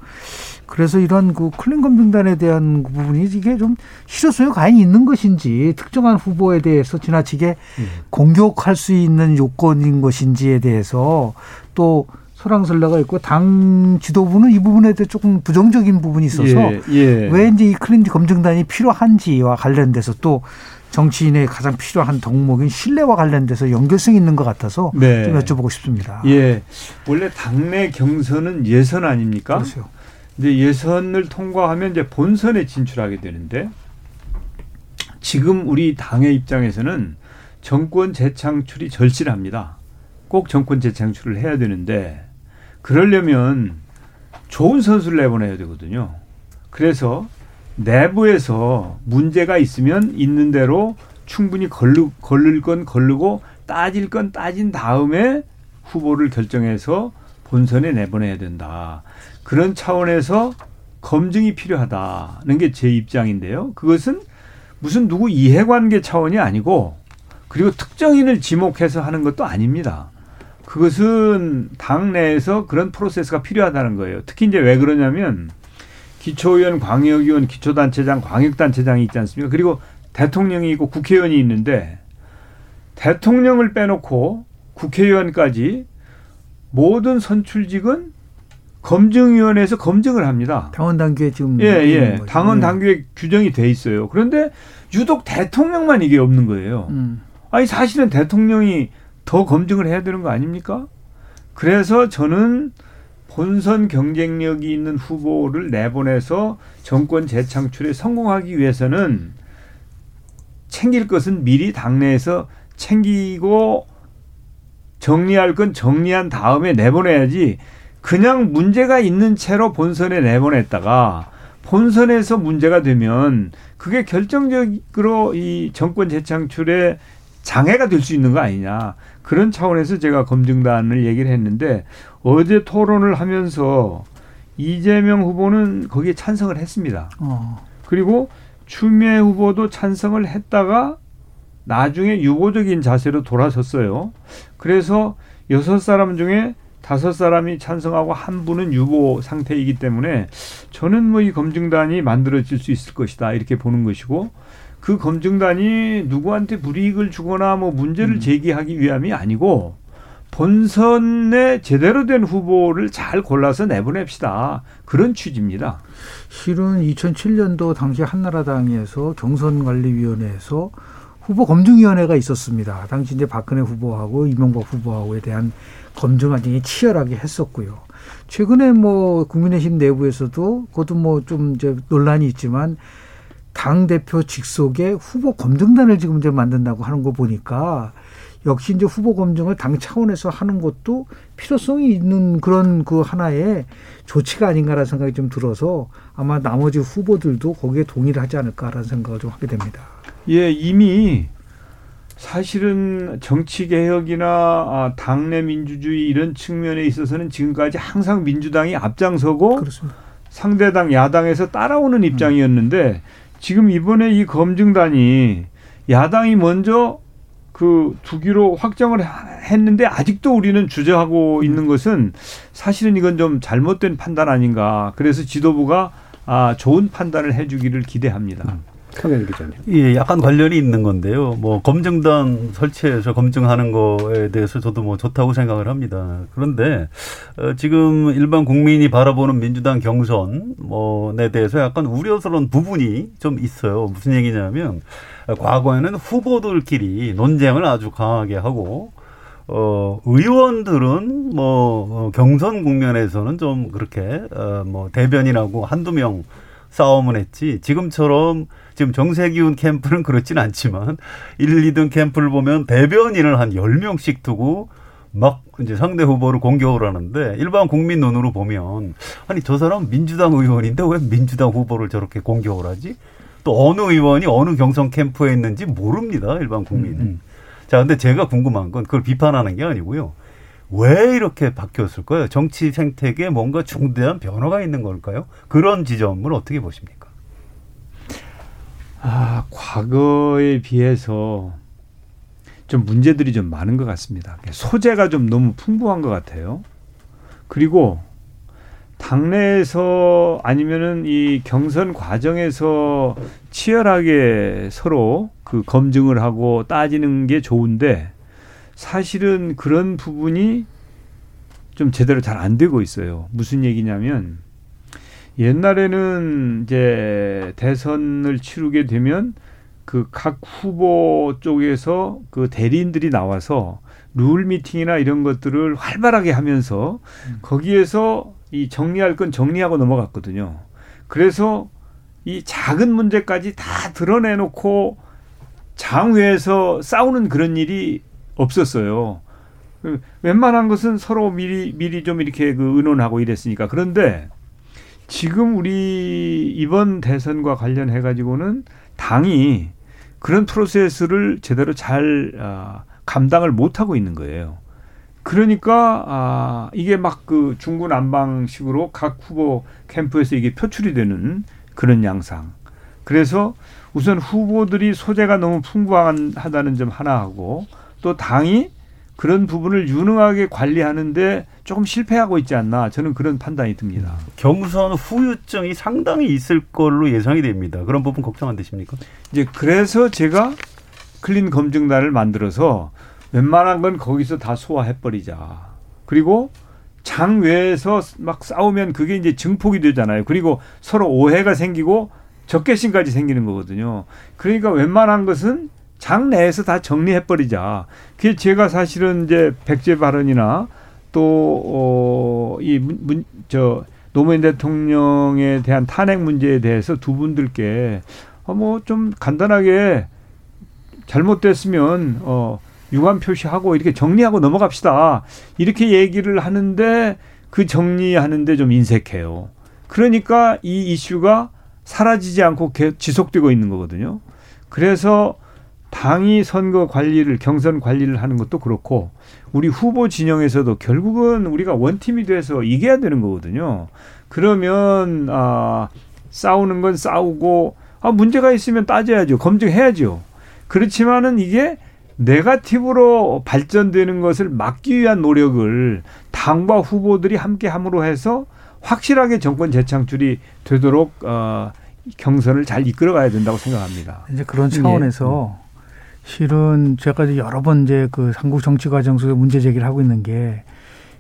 그래서 이런 그 clean 검증단에 대한 그 부분이 이게 좀 실효성이 과연 있는 것인지 특정한 후보에 대해서 지나치게 공격할 수 있는 요건인 것인지에 대해서 또 설왕설래가 있고 당 지도부는 이 부분에 대해 조금 부정적인 부분이 있어서 예, 예. 왜 이제 이 clean 검증단이 필요한지와 관련돼서 또 정치인의 가장 필요한 덕목인 신뢰와 관련돼서 연결성 이 있는 것 같아서 네. 좀 여쭤보고 싶습니다. 예. 원래 당내 경선은 예선 아닙니까? 그렇죠. 이제 예선을 통과하면 이제 본선에 진출하게 되는데 지금 우리 당의 입장에서는 정권 재창출이 절실합니다. 꼭 정권 재창출을 해야 되는데 그러려면 좋은 선수를 내보내야 되거든요. 그래서 내부에서 문제가 있으면 있는 대로 충분히 걸르, 걸릴 건 걸르고 따질 건 따진 다음에 후보를 결정해서 본선에 내보내야 된다. 그런 차원에서 검증이 필요하다는 게 제 입장인데요. 그것은 무슨 누구 이해관계 차원이 아니고 그리고 특정인을 지목해서 하는 것도 아닙니다. 그것은 당 내에서 그런 프로세스가 필요하다는 거예요. 특히 이제 왜 그러냐면 기초의원, 광역의원, 기초단체장, 광역단체장이 있지 않습니까? 그리고 대통령이 있고 국회의원이 있는데 대통령을 빼놓고 국회의원까지 모든 선출직은 검증위원회에서 검증을 합니다. 당원 당규에 지금 예, 예. 당원 네. 당규에 규정이 돼 있어요. 그런데 유독 대통령만 이게 없는 거예요. 음. 아니 사실은 대통령이 더 검증을 해야 되는 거 아닙니까? 그래서 저는 본선 경쟁력이 있는 후보를 내보내서 정권 재창출에 성공하기 위해서는 챙길 것은 미리 당내에서 챙기고 정리할 건 정리한 다음에 내보내야지 그냥 문제가 있는 채로 본선에 내보냈다가 본선에서 문제가 되면 그게 결정적으로 이 정권 재창출에 장애가 될 수 있는 거 아니냐. 그런 차원에서 제가 검증단을 얘기를 했는데 어제 토론을 하면서 이재명 후보는 거기에 찬성을 했습니다. 어. 그리고 추미애 후보도 찬성을 했다가 나중에 유보적인 자세로 돌아섰어요. 그래서 여섯 사람 중에 다섯 사람이 찬성하고 한 분은 유보 상태이기 때문에 저는 뭐 이 검증단이 만들어질 수 있을 것이다 이렇게 보는 것이고 그 검증단이 누구한테 불이익을 주거나 뭐 문제를 음. 제기하기 위함이 아니고 본선에 제대로 된 후보를 잘 골라서 내보냅시다 그런 취지입니다. 실은 2007년도 당시 한나라당에서 경선관리위원회에서 후보 검증위원회가 있었습니다. 당시 이제 박근혜 후보하고 이명박 후보하고에 대한 검증을 굉장히 치열하게 했었고요. 최근에 뭐 국민의힘 내부에서도 그것도 뭐 좀 이제 논란이 있지만 당 대표 직속에 후보 검증단을 지금 이제 만든다고 하는 거 보니까 역시 이제 후보 검증을 당 차원에서 하는 것도 필요성이 있는 그런 그 하나의 조치가 아닌가라는 생각이 좀 들어서 아마 나머지 후보들도 거기에 동의를 하지 않을까라는 생각을 좀 하게 됩니다. 예, 이미 사실은 정치 개혁이나 아, 당내 민주주의 이런 측면에 있어서는 지금까지 항상 민주당이 앞장서고 그렇습니다. 상대당 야당에서 따라오는 입장이었는데 지금 이번에 이 검증단이 야당이 먼저 그 두기로 확정을 했는데 아직도 우리는 주저하고 있는 것은 사실은 이건 좀 잘못된 판단 아닌가. 그래서 지도부가 아, 좋은 판단을 해주기를 기대합니다. 기자님. 예, 약간 관련이 있는 건데요. 뭐 검증단 설치해서 검증하는 거에 대해서 저도 뭐 좋다고 생각을 합니다. 그런데 어, 지금 일반 국민이 바라보는 민주당 경선 뭐에 대해서 약간 우려스러운 부분이 좀 있어요. 무슨 얘기냐면 어, 과거에는 후보들끼리 논쟁을 아주 강하게 하고 어, 의원들은 뭐, 어, 경선 국면에서는 좀 그렇게, 어, 뭐, 대변인하고 한두 명 싸움을 했지. 지금처럼 지금 정세기훈 캠프는 그렇진 않지만 1, 2등 캠프를 보면 대변인을 한 10명씩 두고 막 이제 상대 후보를 공격을 하는데 일반 국민 눈으로 보면 아니 저 사람 민주당 의원인데 왜 민주당 후보를 저렇게 공격을 하지? 또 어느 의원이 어느 경선 캠프에 있는지 모릅니다. 일반 국민은. 음. 자, 근데 제가 궁금한 건 그걸 비판하는 게 아니고요. 왜 이렇게 바뀌었을까요? 정치 생태계에 뭔가 중대한 변화가 있는 걸까요? 그런 지점을 어떻게 보십니까? 아, 과거에 비해서 좀 문제들이 좀 많은 것 같습니다. 소재가 좀 너무 풍부한 것 같아요. 그리고 당내에서 아니면은 이 경선 과정에서 치열하게 서로 그 검증을 하고 따지는 게 좋은데 사실은 그런 부분이 좀 제대로 잘 안 되고 있어요. 무슨 얘기냐면 옛날에는 이제 대선을 치르게 되면 그 각 후보 쪽에서 그 대리인들이 나와서 룰 미팅이나 이런 것들을 활발하게 하면서 거기에서 이 정리할 건 정리하고 넘어갔거든요. 그래서 이 작은 문제까지 다 드러내놓고 장외에서 싸우는 그런 일이 없었어요. 그 웬만한 것은 서로 미리 미리 좀 이렇게 그 의논하고 이랬으니까 그런데 지금 우리 이번 대선과 관련해 가지고는 당이 그런 프로세스를 제대로 잘 아, 감당을 못 하고 있는 거예요. 그러니까 아 이게 막 그 중구 난방식으로 각 후보 캠프에서 이게 표출이 되는 그런 양상. 그래서 우선 후보들이 소재가 너무 풍부하다는 점 하나 하고 또 당이 그런 부분을 유능하게 관리하는데 조금 실패하고 있지 않나 저는 그런 판단이 듭니다. 경선 후유증이 상당히 있을 걸로 예상이 됩니다. 그런 부분 걱정 안 되십니까? 이제 그래서 제가 클린 검증단을 만들어서 웬만한 건 거기서 다 소화해버리자. 그리고 장 외에서 막 싸우면 그게 이제 증폭이 되잖아요. 그리고 서로 오해가 생기고 적개심까지 생기는 거거든요. 그러니까 웬만한 것은 장 내에서 다 정리해버리자. 그게 제가 사실은 이제 백제 발언이나 또, 어, 이 문, 문, 저, 노무현 대통령에 대한 탄핵 문제에 대해서 두 분들께 어, 뭐 좀 간단하게 잘못됐으면 어, 유감 표시하고 이렇게 정리하고 넘어갑시다. 이렇게 얘기를 하는데 그 정리하는데 좀 인색해요. 그러니까 이 이슈가 사라지지 않고 지속되고 있는 거거든요. 그래서 당이 선거 관리를 경선 관리를 하는 것도 그렇고 우리 후보 진영에서도 결국은 우리가 원팀이 돼서 이겨야 되는 거거든요. 그러면 아 싸우는 건 싸우고 아 문제가 있으면 따져야죠. 검증해야죠. 그렇지만은 이게 네가티브로 발전되는 것을 막기 위한 노력을 당과 후보들이 함께 함으로 해서 확실하게 정권 재창출이 되도록 어, 경선을 잘 이끌어가야 된다고 생각합니다. 이제 그런 차원에서 예. 실은 제가 이제 여러 번 이제 그 한국 정치 과정 속에 문제 제기를 하고 있는 게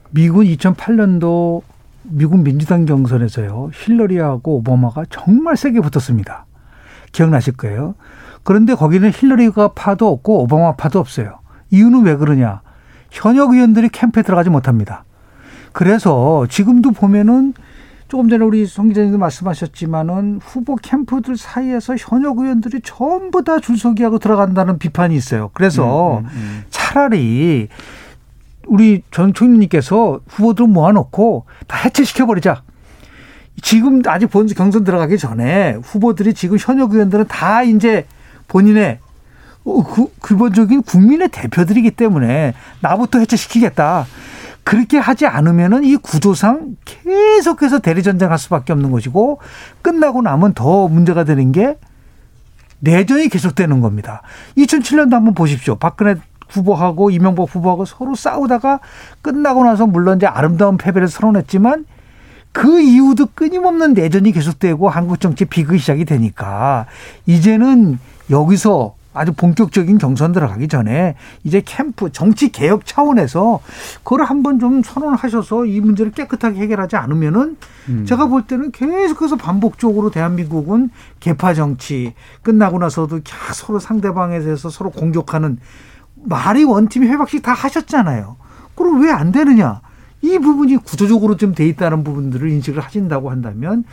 미군 2008년도 미국 민주당 경선에서요 힐러리하고 오바마가 정말 세게 붙었습니다. 기억나실 거예요. 그런데 거기는 힐러리가 파도 없고 오바마 파도 없어요. 이유는 왜 그러냐? 현역 의원들이 캠프에 들어가지 못합니다. 그래서 지금도 보면은 조금 전에 우리 송 기자님도 말씀하셨지만은 후보 캠프들 사이에서 현역 의원들이 전부 다 줄서기하고 들어간다는 비판이 있어요. 그래서 음, 음, 음. 차라리 우리 전 총리님께서 후보들 모아놓고 다 해체시켜버리자. 지금 아직 본 경선 들어가기 전에 후보들이 지금 현역 의원들은 다 이제 본인의 어, 그, 기본적인 국민의 대표들이기 때문에 나부터 해체시키겠다. 그렇게 하지 않으면은 이 구조상 계속해서 대리전쟁할 수밖에 없는 것이고 끝나고 나면 더 문제가 되는 게 내전이 계속되는 겁니다. 2007년도 한번 보십시오. 박근혜 후보하고 이명박 후보하고 서로 싸우다가 끝나고 나서 물론 이제 아름다운 패배를 선언했지만 그 이후도 끊임없는 내전이 계속되고 한국 정치 비극이 시작이 되니까 이제는 여기서 아주 본격적인 경선 들어가기 전에 이제 캠프 정치 개혁 차원에서 그걸 한번 좀 선언하셔서 이 문제를 깨끗하게 해결하지 않으면은 음. 제가 볼 때는 계속해서 반복적으로 대한민국은 개파 정치 끝나고 나서도 서로 상대방에 대해서 서로 공격하는 말이 원팀이 회박식 다 하셨잖아요. 그럼 왜 안 되느냐? 이 부분이 구조적으로 좀 돼 있다는 부분들을 인식을 하신다고 한다면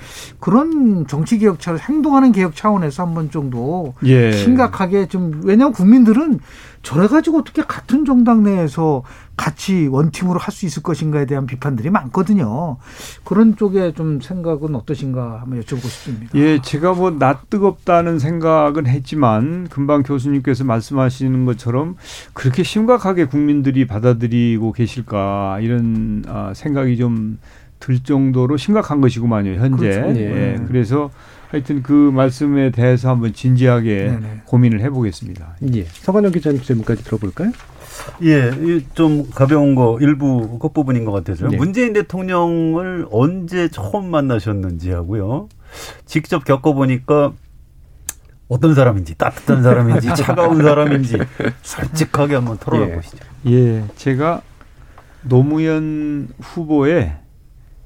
그런 정치 개혁 차원, 행동하는 개혁 차원에서 한 번 정도 예. 심각하게 좀 왜냐하면 국민들은 저래 가지고 어떻게 같은 정당 내에서 같이 원팀으로 할 수 있을 것인가에 대한 비판들이 많거든요. 그런 쪽에 좀 생각은 어떠신가 한번 여쭤보고 싶습니다. 예, 제가 뭐 낯 뜨겁다는 생각은 했지만 금방 교수님께서 말씀하시는 것처럼 그렇게 심각하게 국민들이 받아들이고 계실까 이런 아, 생각이 좀 들 정도로 심각한 것이구만요, 현재. 그렇죠. 예. 예. 그래서 하여튼 그 말씀에 대해서 한번 진지하게 네네. 고민을 해보겠습니다. 예. 서관영 기자님 질문까지 들어볼까요? 예, 좀 가벼운 거 일부 끝부분인 것 같아서 네. 문재인 대통령을 언제 처음 만나셨는지 하고요. 직접 겪어보니까 어떤 사람인지 따뜻한 사람인지 차가운 사람인지 솔직하게 한번 털어가 예. 보시죠. 예, 제가 노무현 후보의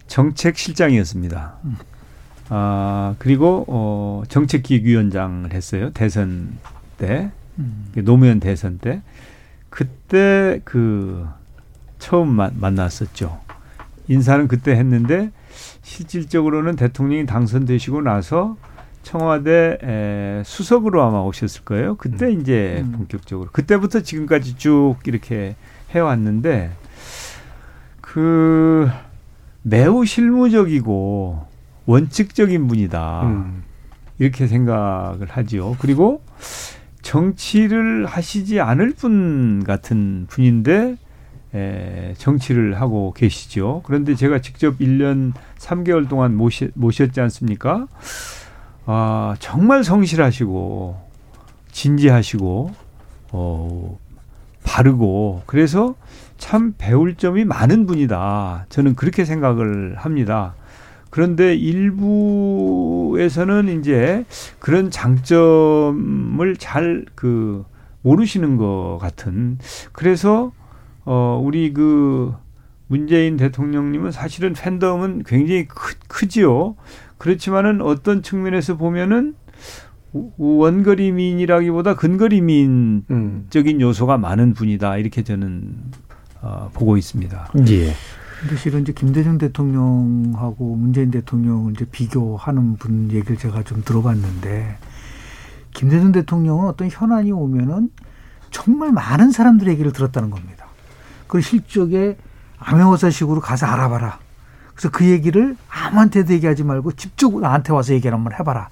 정책실장이었습니다. 음. 아 그리고 어, 정책기획위원장을 했어요 대선 때 음. 노무현 대선 때 그때 그 처음 마, 만났었죠. 인사는 그때 했는데 실질적으로는 대통령이 당선되시고 나서 청와대 에, 수석으로 아마 오셨을 거예요. 그때 음. 이제 음. 본격적으로 그때부터 지금까지 쭉 이렇게 해왔는데 그 매우 실무적이고 원칙적인 분이다. 음. 이렇게 생각을 하지요. 그리고 정치를 하시지 않을 분 같은 분인데 에, 정치를 하고 계시죠. 그런데 제가 직접 1년 3개월 동안 모시, 모셨지 않습니까? 아, 정말 성실하시고 진지하시고 어, 바르고 그래서 참 배울 점이 많은 분이다. 저는 그렇게 생각을 합니다. 그런데 일부에서는 이제 그런 장점을 잘 그 모르시는 것 같은 그래서 어 우리 그 문재인 대통령님은 사실은 팬덤은 굉장히 크, 크지요. 그렇지만은 어떤 측면에서 보면은 원거리 민이라기보다 근거리 민적인 요소가 많은 분이다 이렇게 저는 어, 보고 있습니다. 예. 근데 실은 이제 김대중 대통령하고 문재인 대통령을 이제 비교하는 분 얘기를 제가 좀 들어봤는데 김대중 대통령은 어떤 현안이 오면은 정말 많은 사람들의 얘기를 들었다는 겁니다. 그 실적에 암행어사식으로 가서 알아봐라. 그래서 그 얘기를 아무한테도 얘기하지 말고 집중 나한테 와서 얘기를 한번 해봐라.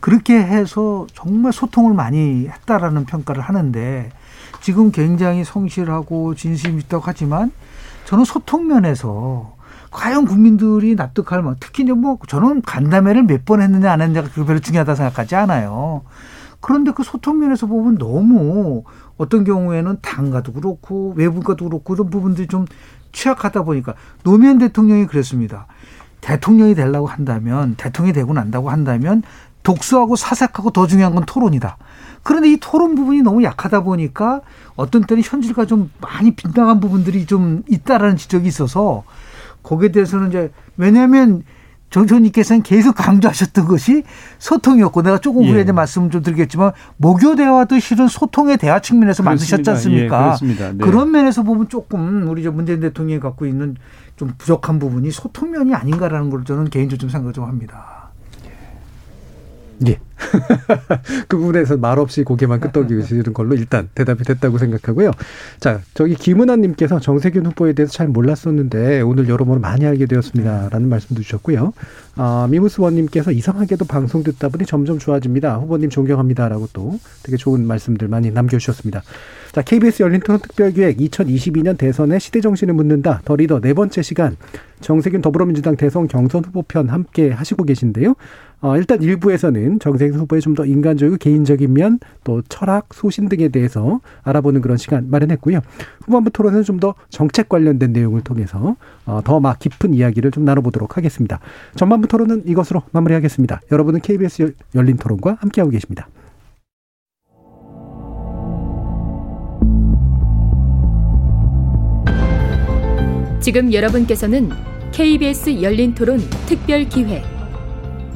그렇게 해서 정말 소통을 많이 했다라는 평가를 하는데 지금 굉장히 성실하고 진심 있다고 하지만 저는 소통 면에서 과연 국민들이 납득할 만 특히 이제 뭐 저는 간담회를 몇 번 했느냐 안 했느냐가 그 별로 중요하다 생각하지 않아요. 그런데 그 소통 면에서 보면 너무 어떤 경우에는 당가도 그렇고 외부가도 그렇고 그런 부분들이 좀 취약하다 보니까 노무현 대통령이 그랬습니다. 대통령이 되려고 한다면 대통령이 되고 난다고 한다면 독수하고 사색하고 더 중요한 건 토론이다. 그런데 이 토론 부분이 너무 약하다 보니까 어떤 때는 현실과 좀 많이 빗나간 부분들이 좀 있다라는 지적이 있어서 거기에 대해서는 이제 왜냐하면 정선님께서는 계속 강조하셨던 것이 소통이었고 내가 조금 후에 예. 말씀 좀 드리겠지만 모교 대화도 실은 소통의 대화 측면에서 그렇습니다. 만드셨지 않습니까? 예, 네. 그런 면에서 보면 조금 우리 저 문재인 대통령이 갖고 있는 좀 부족한 부분이 소통면이 아닌가라는 걸 저는 개인적으로 좀 생각 좀 합니다. 예. 그 부분에서 말없이 고개만 끄덕이시는 걸로 일단 대답이 됐다고 생각하고요. 자, 저기 김은아님께서 정세균 후보에 대해서 잘 몰랐었는데 오늘 여러모로 많이 알게 되었습니다라는 말씀도 주셨고요. 아, 미무스원님께서 이상하게도 방송 듣다 보니 점점 좋아집니다. 후보님 존경합니다라고 또 되게 좋은 말씀들 많이 남겨주셨습니다. 자, KBS 열린 토론 특별기획 2022년 대선의 시대 정신을 묻는다. 더 리더 네 번째 시간 정세균 더불어민주당 대선 경선 후보편 함께 하시고 계신데요. 어, 일단 일부에서는 정세균 후보의 좀 더 인간적이고 개인적인 면, 또 철학, 소신 등에 대해서 알아보는 그런 시간 마련했고요. 후반부 토론은 좀 더 정책 관련된 내용을 통해서 어, 더막 깊은 이야기를 좀 나눠보도록 하겠습니다. 전반부 토론은 이것으로 마무리하겠습니다. 여러분은 KBS 열린 토론과 함께하고 계십니다. 지금 여러분께서는 KBS 열린 토론 특별 기획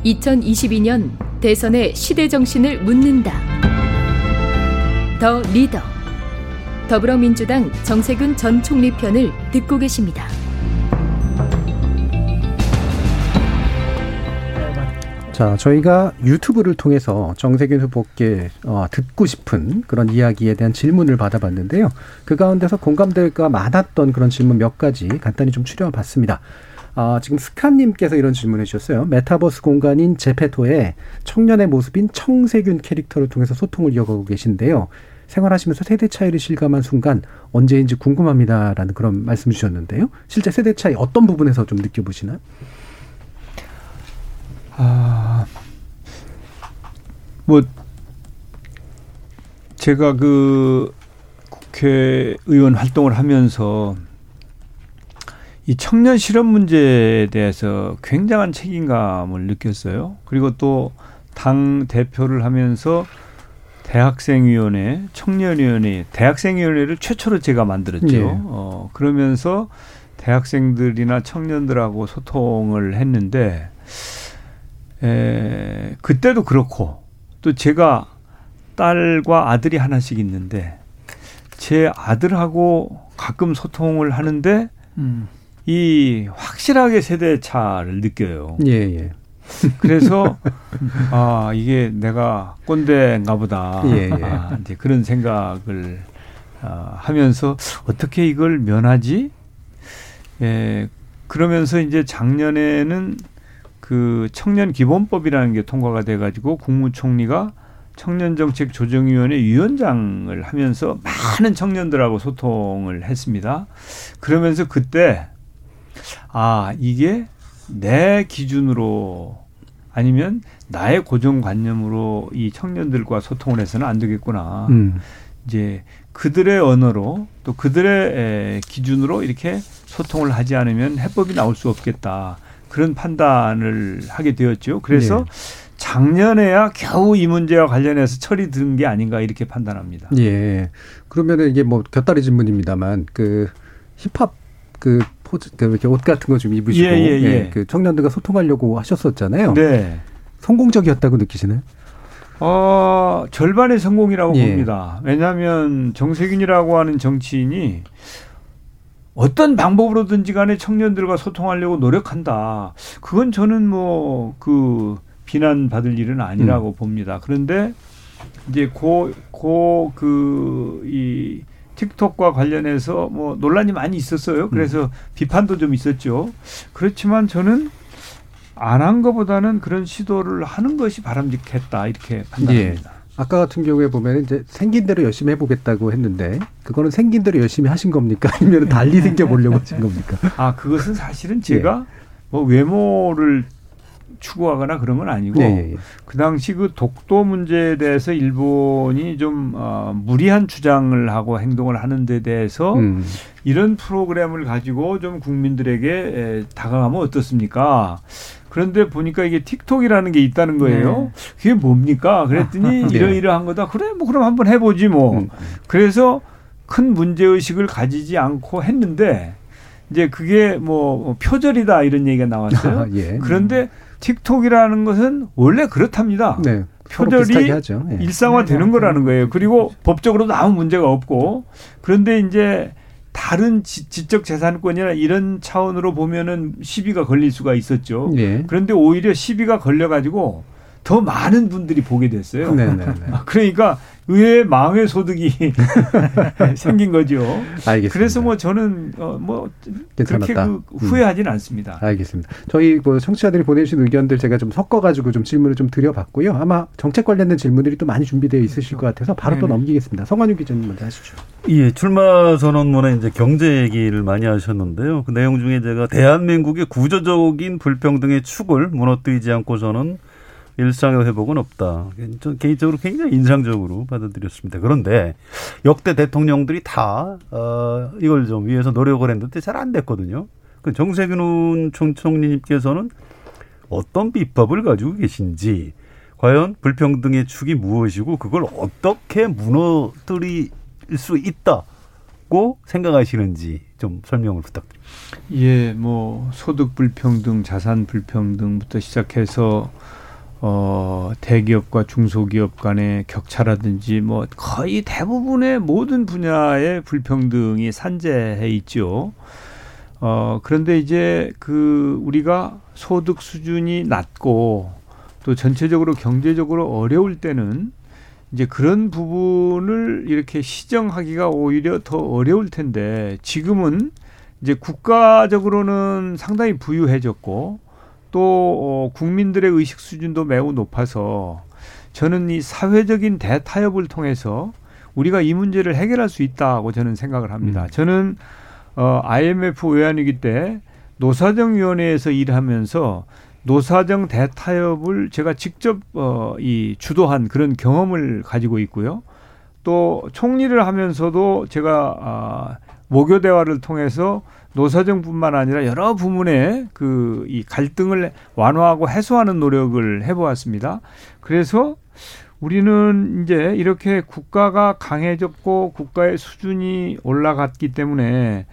2022년 대선의 시대 정신을 묻는다. 더 리더 더불어민주당 정세균 전 총리 편을 듣고 계십니다. 자, 저희가 유튜브를 통해서 정세균 후보께 어, 듣고 싶은 그런 이야기에 대한 질문을 받아봤는데요. 그 가운데서 공감대가 많았던 그런 질문 몇 가지 간단히 좀 추려봤습니다. 아, 지금 스카님께서 이런 질문을 주셨어요. 메타버스 공간인 제페토에 청년의 모습인 청세균 캐릭터를 통해서 소통을 이어가고 계신데요. 생활하시면서 세대 차이를 실감한 순간 언제인지 궁금합니다라는 그런 말씀 주셨는데요. 실제 세대 차이 어떤 부분에서 좀 느껴보시나요? 아, 뭐, 제가 그 국회의원 활동을 하면서 이 청년 실업 문제에 대해서 굉장한 책임감을 느꼈어요. 그리고 또 당 대표를 하면서 대학생위원회, 청년위원회, 대학생위원회를 최초로 제가 만들었죠. 네. 어, 그러면서 대학생들이나 청년들하고 소통을 했는데 에, 그때도 그렇고 또 제가 딸과 아들이 하나씩 있는데 제 아들하고 가끔 소통을 하는데 음. 이 확실하게 세대 차를 느껴요. 예, 예. 그래서 아 이게 내가 꼰대인가 보다. 예, 예. 아, 이제 그런 생각을 아, 하면서 어떻게 이걸 면하지? 예, 그러면서 이제 작년에는 그 청년 기본법이라는 게 통과가 돼 가지고 국무총리가 청년정책 조정위원회 위원장을 하면서 많은 청년들하고 소통을 했습니다. 그러면서 그때 아 이게 내 기준으로 아니면 나의 고정관념으로 이 청년들과 소통을 해서는 안 되겠구나. 음. 이제 그들의 언어로 또 그들의 기준으로 이렇게 소통을 하지 않으면 해법이 나올 수 없겠다. 그런 판단을 하게 되었죠. 그래서 네. 작년에야 겨우 이 문제와 관련해서 처리된 게 아닌가 이렇게 판단합니다. 예. 그러면은 이게 뭐 곁다리 질문입니다만 그 힙합 그 포즈 그 이렇게 옷 같은 거 좀 입으시고 예, 예, 예. 예, 그 청년들과 소통하려고 하셨었잖아요. 네. 성공적이었다고 느끼시나요? 어, 절반의 성공이라고 예. 봅니다. 왜냐하면 정세균이라고 하는 정치인이 어떤 방법으로든지 간에 청년들과 소통하려고 노력한다. 그건 저는 뭐 그 비난받을 일은 아니라고 음. 봅니다. 그런데 이제 고, 고, 그, 이, 틱톡과 관련해서 뭐 논란이 많이 있었어요. 그래서 음. 비판도 좀 있었죠. 그렇지만 저는 안 한 것보다는 그런 시도를 하는 것이 바람직했다. 이렇게 판단합니다. 예. 아까 같은 경우에 보면 이제 생긴 대로 열심히 해보겠다고 했는데 그거는 생긴 대로 열심히 하신 겁니까? 아니면 달리 생겨 보려고 하신 겁니까? 아 그것은 사실은 제가 예. 뭐 외모를 추구하거나 그런 건 아니고 네, 예. 그 당시 그 독도 문제에 대해서 일본이 좀 어, 무리한 주장을 하고 행동을 하는 데 대해서 음. 이런 프로그램을 가지고 좀 국민들에게 에, 다가가면 어떻습니까? 그런데 보니까 이게 틱톡이라는 게 있다는 거예요. 그게 뭡니까? 그랬더니 네. 이러이러한 거다. 그래, 뭐 그럼 한번 해보지 뭐. 음. 그래서 큰 문제 의식을 가지지 않고 했는데 이제 그게 뭐 표절이다 이런 얘기가 나왔어요. 아, 예. 그런데 틱톡이라는 것은 원래 그렇답니다. 네. 표절이. 예. 일상화되는 거라는 거예요. 그리고 법적으로도 아무 문제가 없고 그런데 이제 다른 지, 지적 재산권이나 이런 차원으로 보면은 시비가 걸릴 수가 있었죠. 예. 그런데 오히려 시비가 걸려 가지고 더 많은 분들이 보게 됐어요. 네네네. 그러니까 의외의 망의 소득이 생긴 거죠. 알겠습니다. 그래서 뭐 저는 어, 뭐 그렇게 괜찮았다. 그 후회하지는 않습니다. 알겠습니다. 저희 뭐 청취자들이 보내주신 의견들 제가 좀 섞어가지고 좀 질문을 좀 드려봤고요. 아마 정책 관련된 질문들이 또 많이 준비되어 있으실 것 같아서 바로 또 네네. 넘기겠습니다. 성환유 기자님 먼저 하시죠. 예, 출마 선언문에 이제 경제 얘기를 많이 하셨는데요. 그 내용 중에 제가 대한민국의 구조적인 불평등의 축을 무너뜨리지 않고서는 일상의 회복은 없다. 저 개인적으로 굉장히 인상적으로 받아들였습니다. 그런데 역대 대통령들이 다 어, 이걸 좀 위해서 노력을 했는데 잘 안 됐거든요. 그 정세균 총 총리님께서는 어떤 비법을 가지고 계신지 과연 불평등의 축이 무엇이고 그걸 어떻게 무너뜨릴 수 있다고 생각하시는지 좀 설명을 부탁드립니다. 예, 뭐 소득 불평등, 자산 불평등부터 시작해서 어 대기업과 중소기업 간의 격차라든지 뭐 거의 대부분의 모든 분야의 불평등이 산재해 있죠. 어 그런데 이제 그 우리가 소득 수준이 낮고 또 전체적으로 경제적으로 어려울 때는 이제 그런 부분을 이렇게 시정하기가 오히려 더 어려울 텐데 지금은 이제 국가적으로는 상당히 부유해졌고 또 어, 국민들의 의식 수준도 매우 높아서 저는 이 사회적인 대타협을 통해서 우리가 이 문제를 해결할 수 있다고 저는 생각을 합니다. 저는 어, IMF 외환위기 때 노사정위원회에서 일하면서 노사정 대타협을 제가 직접 어, 이 주도한 그런 경험을 가지고 있고요. 또 총리를 하면서도 제가 아, 모교 대화를 통해서 노사정뿐만 아니라 여러 부문의 그 이 갈등을 완화하고 해소하는 노력을 해보았습니다. 그래서 우리는 이제 이렇게 국가가 강해졌고 국가의 수준이 올라갔기 때문에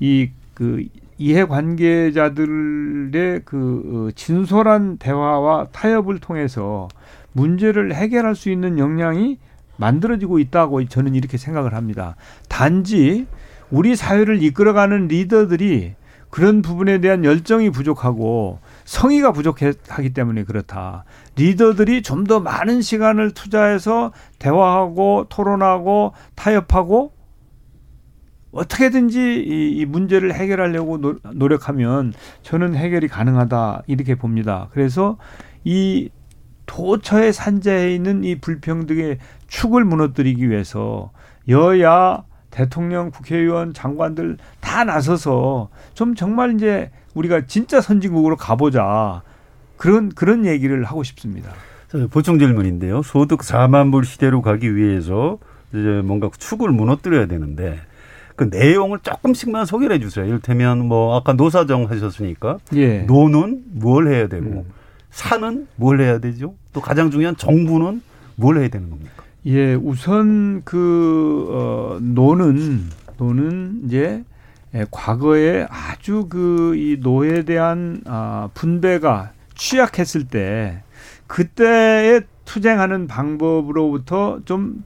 이 그 이해 관계자들의 그 어, 진솔한 대화와 타협을 통해서 문제를 해결할 수 있는 역량이 만들어지고 있다고 저는 이렇게 생각을 합니다. 단지 우리 사회를 이끌어가는 리더들이 그런 부분에 대한 열정이 부족하고 성의가 부족하기 때문에 그렇다. 리더들이 좀 더 많은 시간을 투자해서 대화하고 토론하고 타협하고 어떻게든지 이, 이 문제를 해결하려고 노, 노력하면 저는 해결이 가능하다 이렇게 봅니다. 그래서 이 도처에 산재해 있는 이 불평등의 축을 무너뜨리기 위해서 여야 대통령, 국회의원, 장관들 다 나서서 좀 정말 이제 우리가 진짜 선진국으로 가보자 그런 그런 얘기를 하고 싶습니다. 보충 질문인데요. 소득 4만 불 시대로 가기 위해서 이제 뭔가 축을 무너뜨려야 되는데 그 내용을 조금씩만 소개를 해 주세요. 이를테면 뭐 아까 노사정 하셨으니까 예. 노는 뭘 해야 되고 음. 사는 뭘 해야 되죠? 또 가장 중요한 정부는 뭘 해야 되는 겁니까? 예, 우선 그 어, 노는 노는 이제 예, 과거에 아주 그 이 노에 대한 아, 분배가 취약했을 때 그때에 투쟁하는 방법으로부터 좀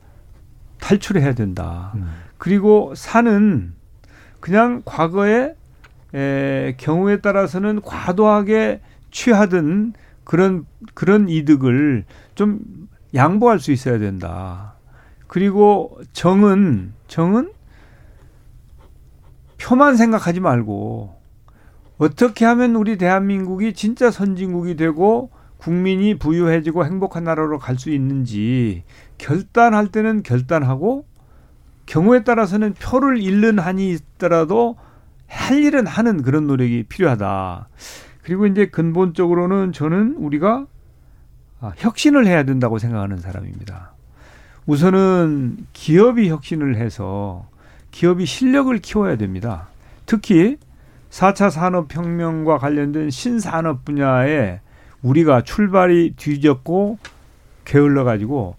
탈출해야 된다. 음. 그리고 사는 그냥 과거에 에, 경우에 따라서는 과도하게 취하던 그런 그런 이득을 좀 양보할 수 있어야 된다. 그리고 정은 정은 표만 생각하지 말고 어떻게 하면 우리 대한민국이 진짜 선진국이 되고 국민이 부유해지고 행복한 나라로 갈 수 있는지 결단할 때는 결단하고 경우에 따라서는 표를 잃는 한이 있더라도 할 일은 하는 그런 노력이 필요하다. 그리고 이제 근본적으로는 저는 우리가 아, 혁신을 해야 된다고 생각하는 사람입니다. 우선은 기업이 혁신을 해서 기업이 실력을 키워야 됩니다. 특히 4차 산업혁명과 관련된 신산업 분야에 우리가 출발이 뒤졌고 게을러 가지고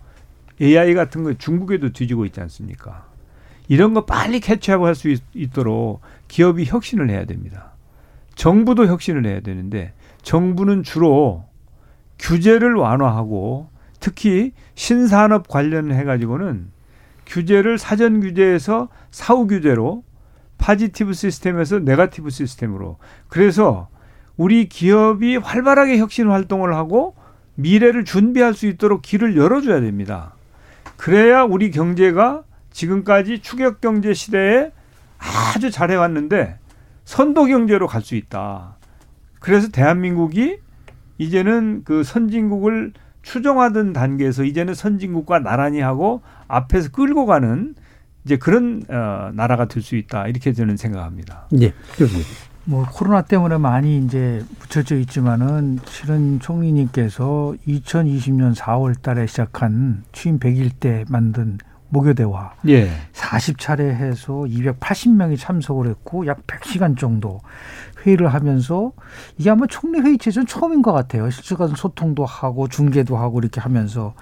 AI 같은 거 중국에도 뒤지고 있지 않습니까? 이런 거 빨리 캐치하고 할 수 있도록 기업이 혁신을 해야 됩니다. 정부도 혁신을 해야 되는데 정부는 주로 규제를 완화하고 특히 신산업 관련해 가지고는 규제를 사전 규제에서 사후 규제로 positive 시스템에서 negative 시스템으로 그래서 우리 기업이 활발하게 혁신 활동을 하고 미래를 준비할 수 있도록 길을 열어줘야 됩니다. 그래야 우리 경제가 지금까지 추격 경제 시대에 아주 잘해왔는데 선도 경제로 갈 수 있다. 그래서 대한민국이 이제는 그 선진국을 추종하던 단계에서 이제는 선진국과 나란히 하고 앞에서 끌고 가는 이제 그런 어, 나라가 될 수 있다 이렇게 저는 생각합니다. 예, 뭐 코로나 때문에 많이 이제 붙여져 있지만은 실은 총리님께서 2020년 4월 달에 시작한 취임 100일 때 만든 모교대화 예. 40차례 해서 280명이 참석을 했고 약 100시간 정도 회의를 하면서 이게 아마 총리 회의 체제는 처음인 것 같아요. 실시간 소통도 하고 중계도 하고 이렇게 하면서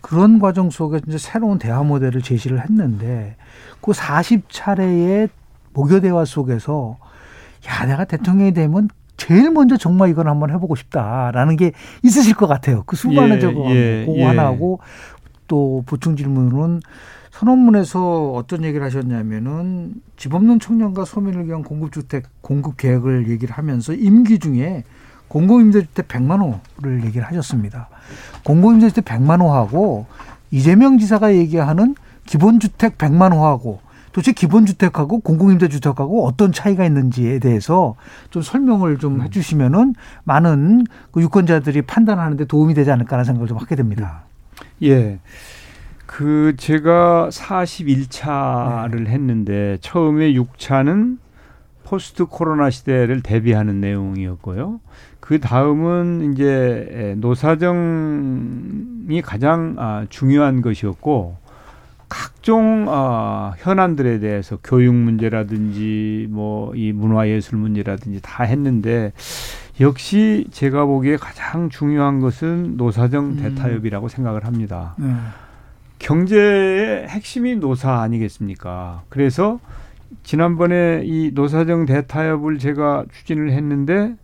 그런 과정 속에 이제 새로운 대화 모델을 제시를 했는데 그 40차례의 모교 대화 속에서 야 내가 대통령이 되면 제일 먼저 정말 이건 한번 해보고 싶다라는 게 있으실 것 같아요. 그 수많은 예, 저거 예, 그거 예. 하나 하고 또 보충 질문은 선언문에서 어떤 얘기를 하셨냐면은 집 없는 청년과 소민을 위한 공급주택 공급 계획을 얘기를 하면서 임기 중에 공공임대주택 100만 호를 얘기를 하셨습니다. 공공임대주택 100만 호하고 이재명 지사가 얘기하는 기본주택 100만 호하고 도대체 기본주택하고 공공임대주택하고 어떤 차이가 있는지에 대해서 좀 설명을 좀 해주시면은 많은 그 유권자들이 판단하는데 도움이 되지 않을까라는 생각을 좀 하게 됩니다. 예. 그 제가 41차를 했는데 처음에 6차는 포스트 코로나 시대를 대비하는 내용이었고요. 그 다음은 이제 노사정이 가장 아, 중요한 것이었고 각종 어, 현안들에 대해서 교육 문제라든지 뭐 이 문화예술 문제라든지 다 했는데 역시 제가 보기에 가장 중요한 것은 노사정 대타협이라고 생각을 합니다. 네. 경제의 핵심이 노사 아니겠습니까? 그래서 지난번에 이 노사정 대타협을 제가 추진을 했는데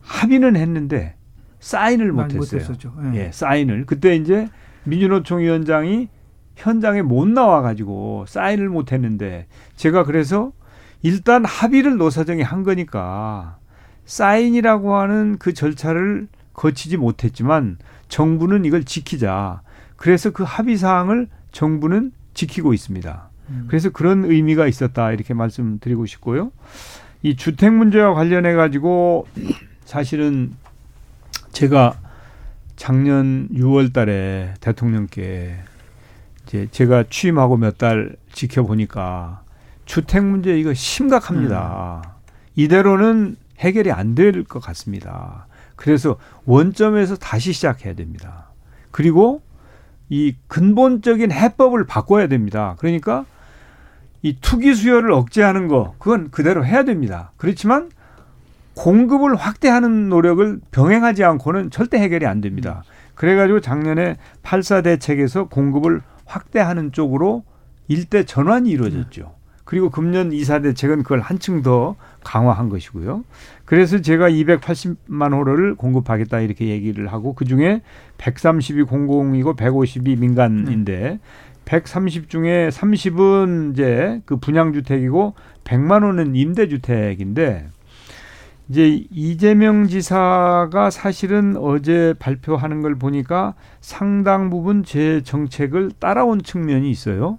합의는 했는데 사인을 많이 못했어요. 못했었죠. 예. 예. 사인을 그때 이제 민주노총 위원장이 현장에 못 나와 가지고 사인을 못 했는데 제가 그래서 일단 합의를 노사정이 한 거니까 사인이라고 하는 그 절차를 거치지 못했지만 정부는 이걸 지키자. 그래서 그 합의 사항을 정부는 지키고 있습니다. 그래서 그런 의미가 있었다 이렇게 말씀드리고 싶고요. 이 주택 문제와 관련해 가지고 사실은 제가 작년 6월 달에 대통령께 이제 제가 취임하고 몇 달 지켜보니까 주택 문제 이거 심각합니다. 이대로는 해결이 안 될 것 같습니다. 그래서 원점에서 다시 시작해야 됩니다. 그리고 이 근본적인 해법을 바꿔야 됩니다. 그러니까 이 투기 수요를 억제하는 거 그건 그대로 해야 됩니다. 그렇지만 공급을 확대하는 노력을 병행하지 않고는 절대 해결이 안 됩니다. 그래가지고 작년에 8사 대책에서 공급을 확대하는 쪽으로 일대 전환이 이루어졌죠. 그리고 금년 2사 대책은 그걸 한층 더 강화한 것이고요. 그래서 제가 280만 호를 공급하겠다 이렇게 얘기를 하고 그중에 130이 공공이고 150이 민간인데 130 중에 30은 이제 그 분양 주택이고 100만 호는 임대 주택인데 이제 이재명 지사가 사실은 어제 발표하는 걸 보니까 상당 부분 제 정책을 따라온 측면이 있어요.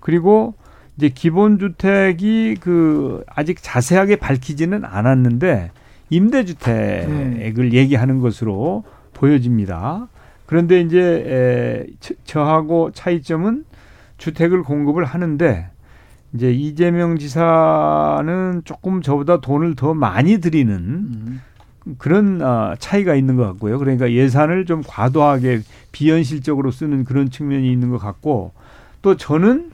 그리고 이제 기본주택이 그 아직 자세하게 밝히지는 않았는데 임대주택을 얘기하는 것으로 보여집니다. 그런데 이제 에, 저- 저하고 차이점은 주택을 공급을 하는데 이제 이재명 지사는 조금 저보다 돈을 더 많이 들이는 그런 아, 차이가 있는 것 같고요. 그러니까 예산을 좀 과도하게 비현실적으로 쓰는 그런 측면이 있는 것 같고 또 저는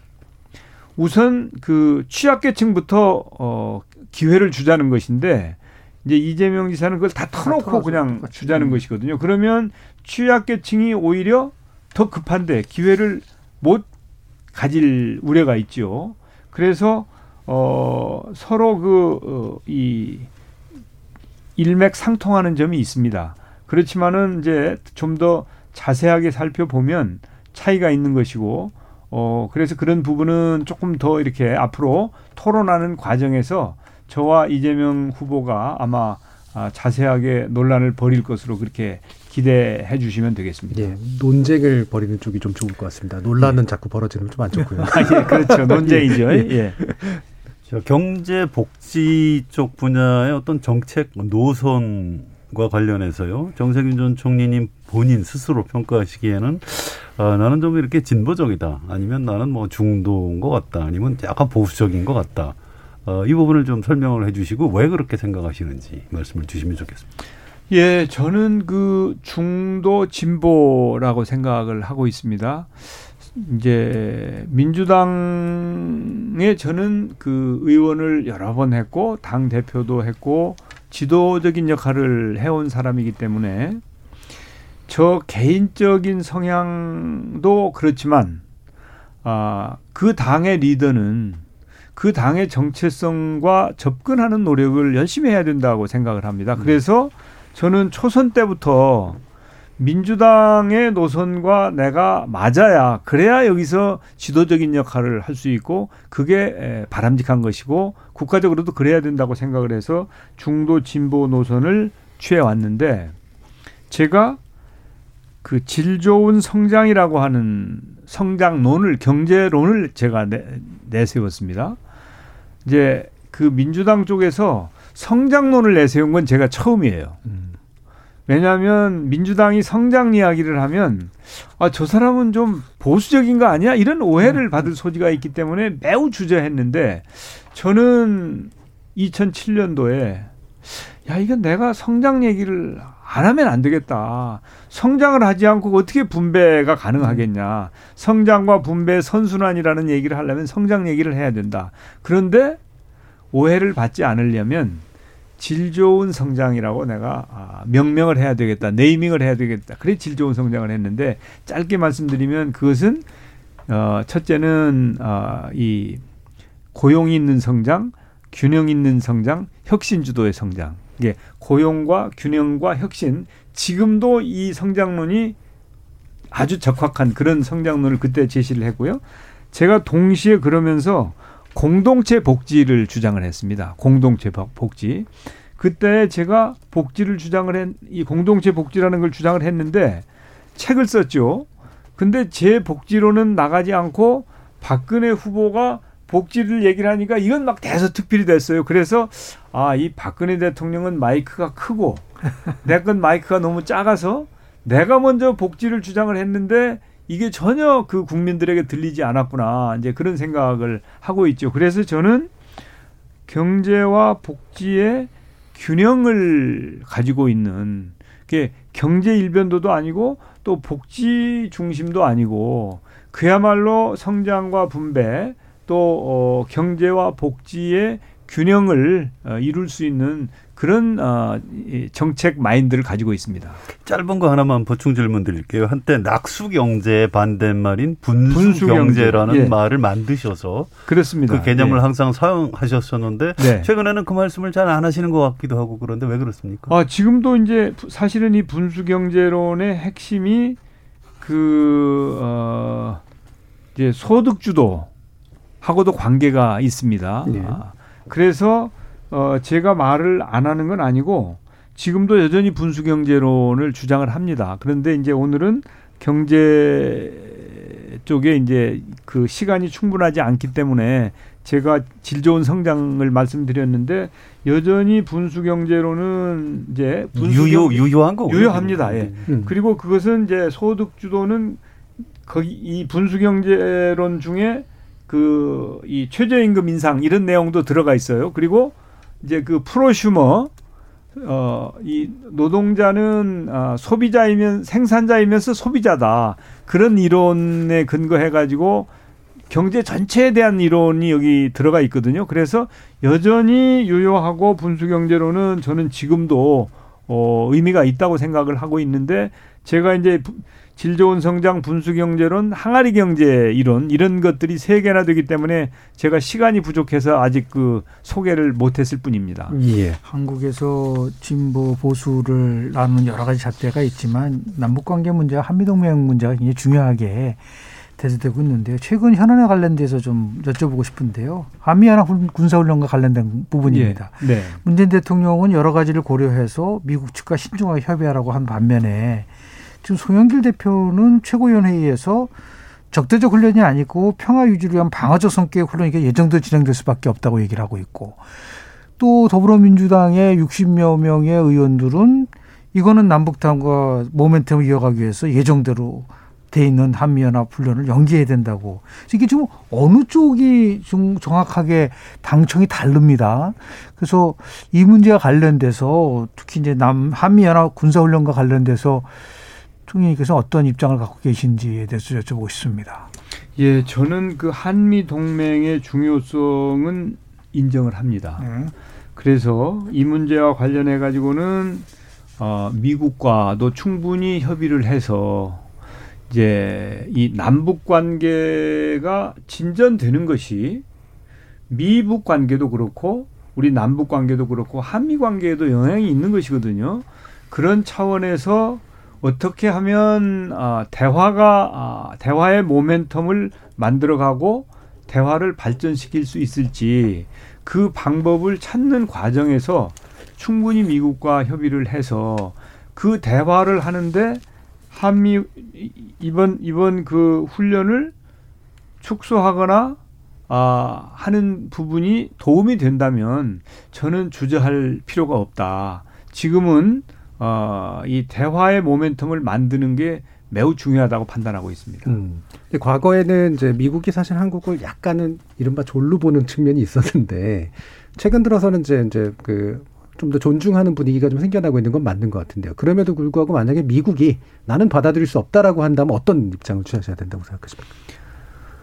우선 그 취약계층부터 어 기회를 주자는 것인데 이제 이재명 지사는 그걸 다 터놓고 그냥 주자는 것이거든요. 그러면 취약계층이 오히려 더 급한데 기회를 못 가질 우려가 있죠. 그래서 어 서로 그이 어, 일맥상통하는 점이 있습니다. 그렇지만은 이제 좀 더 자세하게 살펴보면 차이가 있는 것이고 어 그래서 그런 부분은 조금 더 이렇게 앞으로 토론하는 과정에서 저와 이재명 후보가 아마 아, 자세하게 논란을 벌일 것으로 그렇게 기대해 주시면 되겠습니다. 예, 논쟁을 벌이는 쪽이 좀 좋을 것 같습니다. 논란은 예. 자꾸 벌어지는 좀 안 좋고요. 아, 예, 그렇죠. 논쟁이죠. 예. 예. 경제 복지 쪽 분야의 어떤 정책 노선 과 관련해서요. 정세균 전 총리님 본인 스스로 평가하시기에는 아, 나는 좀 이렇게 진보적이다. 아니면 나는 뭐 중도인 것 같다. 아니면 약간 보수적인 것 같다. 어, 이 부분을 좀 설명을 해 주시고 왜 그렇게 생각하시는지 말씀을 주시면 좋겠습니다. 예, 저는 그 중도 진보라고 생각을 하고 있습니다. 이제 민주당에 저는 그 의원을 여러 번 했고 당 대표도 했고 지도적인 역할을 해온 사람이기 때문에 저 개인적인 성향도 그렇지만 아, 그 당의 리더는 그 당의 정체성과 접근하는 노력을 열심히 해야 된다고 생각을 합니다. 그래서 저는 초선 때부터 민주당의 노선과 내가 맞아야 그래야 여기서 지도적인 역할을 할 수 있고 그게 바람직한 것이고 국가적으로도 그래야 된다고 생각을 해서 중도 진보 노선을 취해 왔는데 제가 그 질 좋은 성장이라고 하는 성장론을 경제론을 제가 내, 내세웠습니다. 이제 그 민주당 쪽에서 성장론을 내세운 건 제가 처음이에요. 음. 왜냐하면 민주당이 성장 이야기를 하면 아, 저 사람은 좀 보수적인 거 아니야? 이런 오해를 음. 받을 소지가 있기 때문에 매우 주저했는데 저는 2007년도에 야, 이건 내가 성장 얘기를 안 하면 안 되겠다. 성장을 하지 않고 어떻게 분배가 가능하겠냐. 성장과 분배 선순환이라는 얘기를 하려면 성장 얘기를 해야 된다. 그런데 오해를 받지 않으려면 질 좋은 성장이라고 내가 아, 명명을 해야 되겠다. 네이밍을 해야 되겠다. 그래 질 좋은 성장을 했는데 짧게 말씀드리면 그것은 어 첫째는 어 이 고용이 있는 성장, 균형 있는 성장, 혁신 주도의 성장. 이게 고용과 균형과 혁신 지금도 이 성장론이 아주 적확한 그런 성장론을 그때 제시를 했고요. 제가 동시에 그러면서 공동체 복지를 주장을 했습니다. 공동체 복지. 그때 제가 복지를 주장을 했, 이 공동체 복지라는 걸 주장을 했는데 책을 썼죠. 근데 제 복지로는 나가지 않고 박근혜 후보가 복지를 얘기를 하니까 이건 막 대서특필이 됐어요. 그래서 아, 이 박근혜 대통령은 마이크가 크고 내 건 마이크가 너무 작아서 내가 먼저 복지를 주장을 했는데 이게 전혀 그 국민들에게 들리지 않았구나. 이제 그런 생각을 하고 있죠. 그래서 저는 경제와 복지의 균형을 가지고 있는 게 경제 일변도도 아니고 또 복지 중심도 아니고 그야말로 성장과 분배 또 어, 경제와 복지의 균형을 어, 이룰 수 있는 그런 어, 정책 마인드를 가지고 있습니다. 짧은 거 하나만 보충 질문 드릴게요. 한때 낙수 경제 반대말인 분수, 분수 경제라는 예. 말을 만드셔서 그렇습니다. 그 개념을 예. 항상 사용하셨었는데 네. 최근에는 그 말씀을 잘 안 하시는 것 같기도 하고 그런데 왜 그렇습니까? 아, 지금도 이제 사실은 이 분수 경제론의 핵심이 그 어, 이제 소득 주도 하고도 관계가 있습니다. 네. 아, 그래서 어, 제가 말을 안 하는 건 아니고 지금도 여전히 분수 경제론을 주장을 합니다. 그런데 이제 오늘은 경제 쪽에 이제 그 시간이 충분하지 않기 때문에 제가 질 좋은 성장을 말씀드렸는데 여전히 분수 경제로는 이제 분수 유효 유효한 거 유효합니다. 예. 음. 그리고 그것은 이제 소득 주도는 거기 이 분수 경제론 중에 그 이 최저임금 인상 이런 내용도 들어가 있어요. 그리고 이제 그 프로슈머 어, 이 노동자는 어, 소비자이면 생산자이면서 소비자다. 그런 이론에 근거해 가지고 경제 전체에 대한 이론이 여기 들어가 있거든요. 그래서 여전히 유효하고 분수 경제로는 저는 지금도 어, 의미가 있다고 생각을 하고 있는데 제가 이제 질 좋은 성장 분수 경제론 항아리 경제 이론 이런 것들이 세 개나 되기 때문에 제가 시간이 부족해서 아직 그 소개를 못했을 뿐입니다. 예. 한국에서 진보 보수를 나누는 여러 가지 잣대가 있지만 남북 관계 문제와 한미 동맹 문제가 굉장히 중요하게 대두되고 있는데요. 최근 현안에 관련돼서 좀 여쭤보고 싶은데요. 한미 연합 군사훈련과 관련된 부분입니다. 예. 네. 문재인 대통령은 여러 가지를 고려해서 미국 측과 신중하게 협의하라고 한 반면에 지금 송영길 대표는 최고위원회의에서 적대적 훈련이 아니고 평화 유지를 위한 방어적 성격의 훈련이 예정대로 진행될 수밖에 없다고 얘기를 하고 있고 또 더불어민주당의 60여 명의 의원들은 이거는 남북당과 모멘텀을 이어가기 위해서 예정대로 돼 있는 한미연합 훈련을 연기해야 된다고. 이게 지금 어느 쪽이 좀 정확하게 당청이 다릅니다. 그래서 이 문제와 관련돼서 특히 이제 남 한미연합 군사훈련과 관련돼서 총리님께서 어떤 입장을 갖고 계신지에 대해서 여쭤보고 싶습니다. 예, 저는 그 한미 동맹의 중요성은 인정을 합니다. 네. 그래서 이 문제와 관련해 가지고는 어, 미국과도 충분히 협의를 해서 이제 이 남북 관계가 진전되는 것이 미북 관계도 그렇고 우리 남북 관계도 그렇고 한미 관계에도 영향이 있는 것이거든요. 그런 차원에서 어떻게 하면 아, 대화가 아, 대화의 모멘텀을 만들어가고 대화를 발전시킬 수 있을지 그 방법을 찾는 과정에서 충분히 미국과 협의를 해서 그 대화를 하는데 한미 이번 이번 그 훈련을 축소하거나 아 하는 부분이 도움이 된다면 저는 주저할 필요가 없다. 지금은 어, 이 대화의 모멘텀을 만드는 게 매우 중요하다고 판단하고 있습니다. 음. 과거에는 이제 미국이 사실 한국을 약간은 이른바 졸로 보는 측면이 있었는데 최근 들어서는 이제 이제 그 좀 더 존중하는 분위기가 좀 생겨나고 있는 건 맞는 것 같은데요. 그럼에도 불구하고 만약에 미국이 나는 받아들일 수 없다라고 한다면 어떤 입장을 취하셔야 된다고 생각하십니까?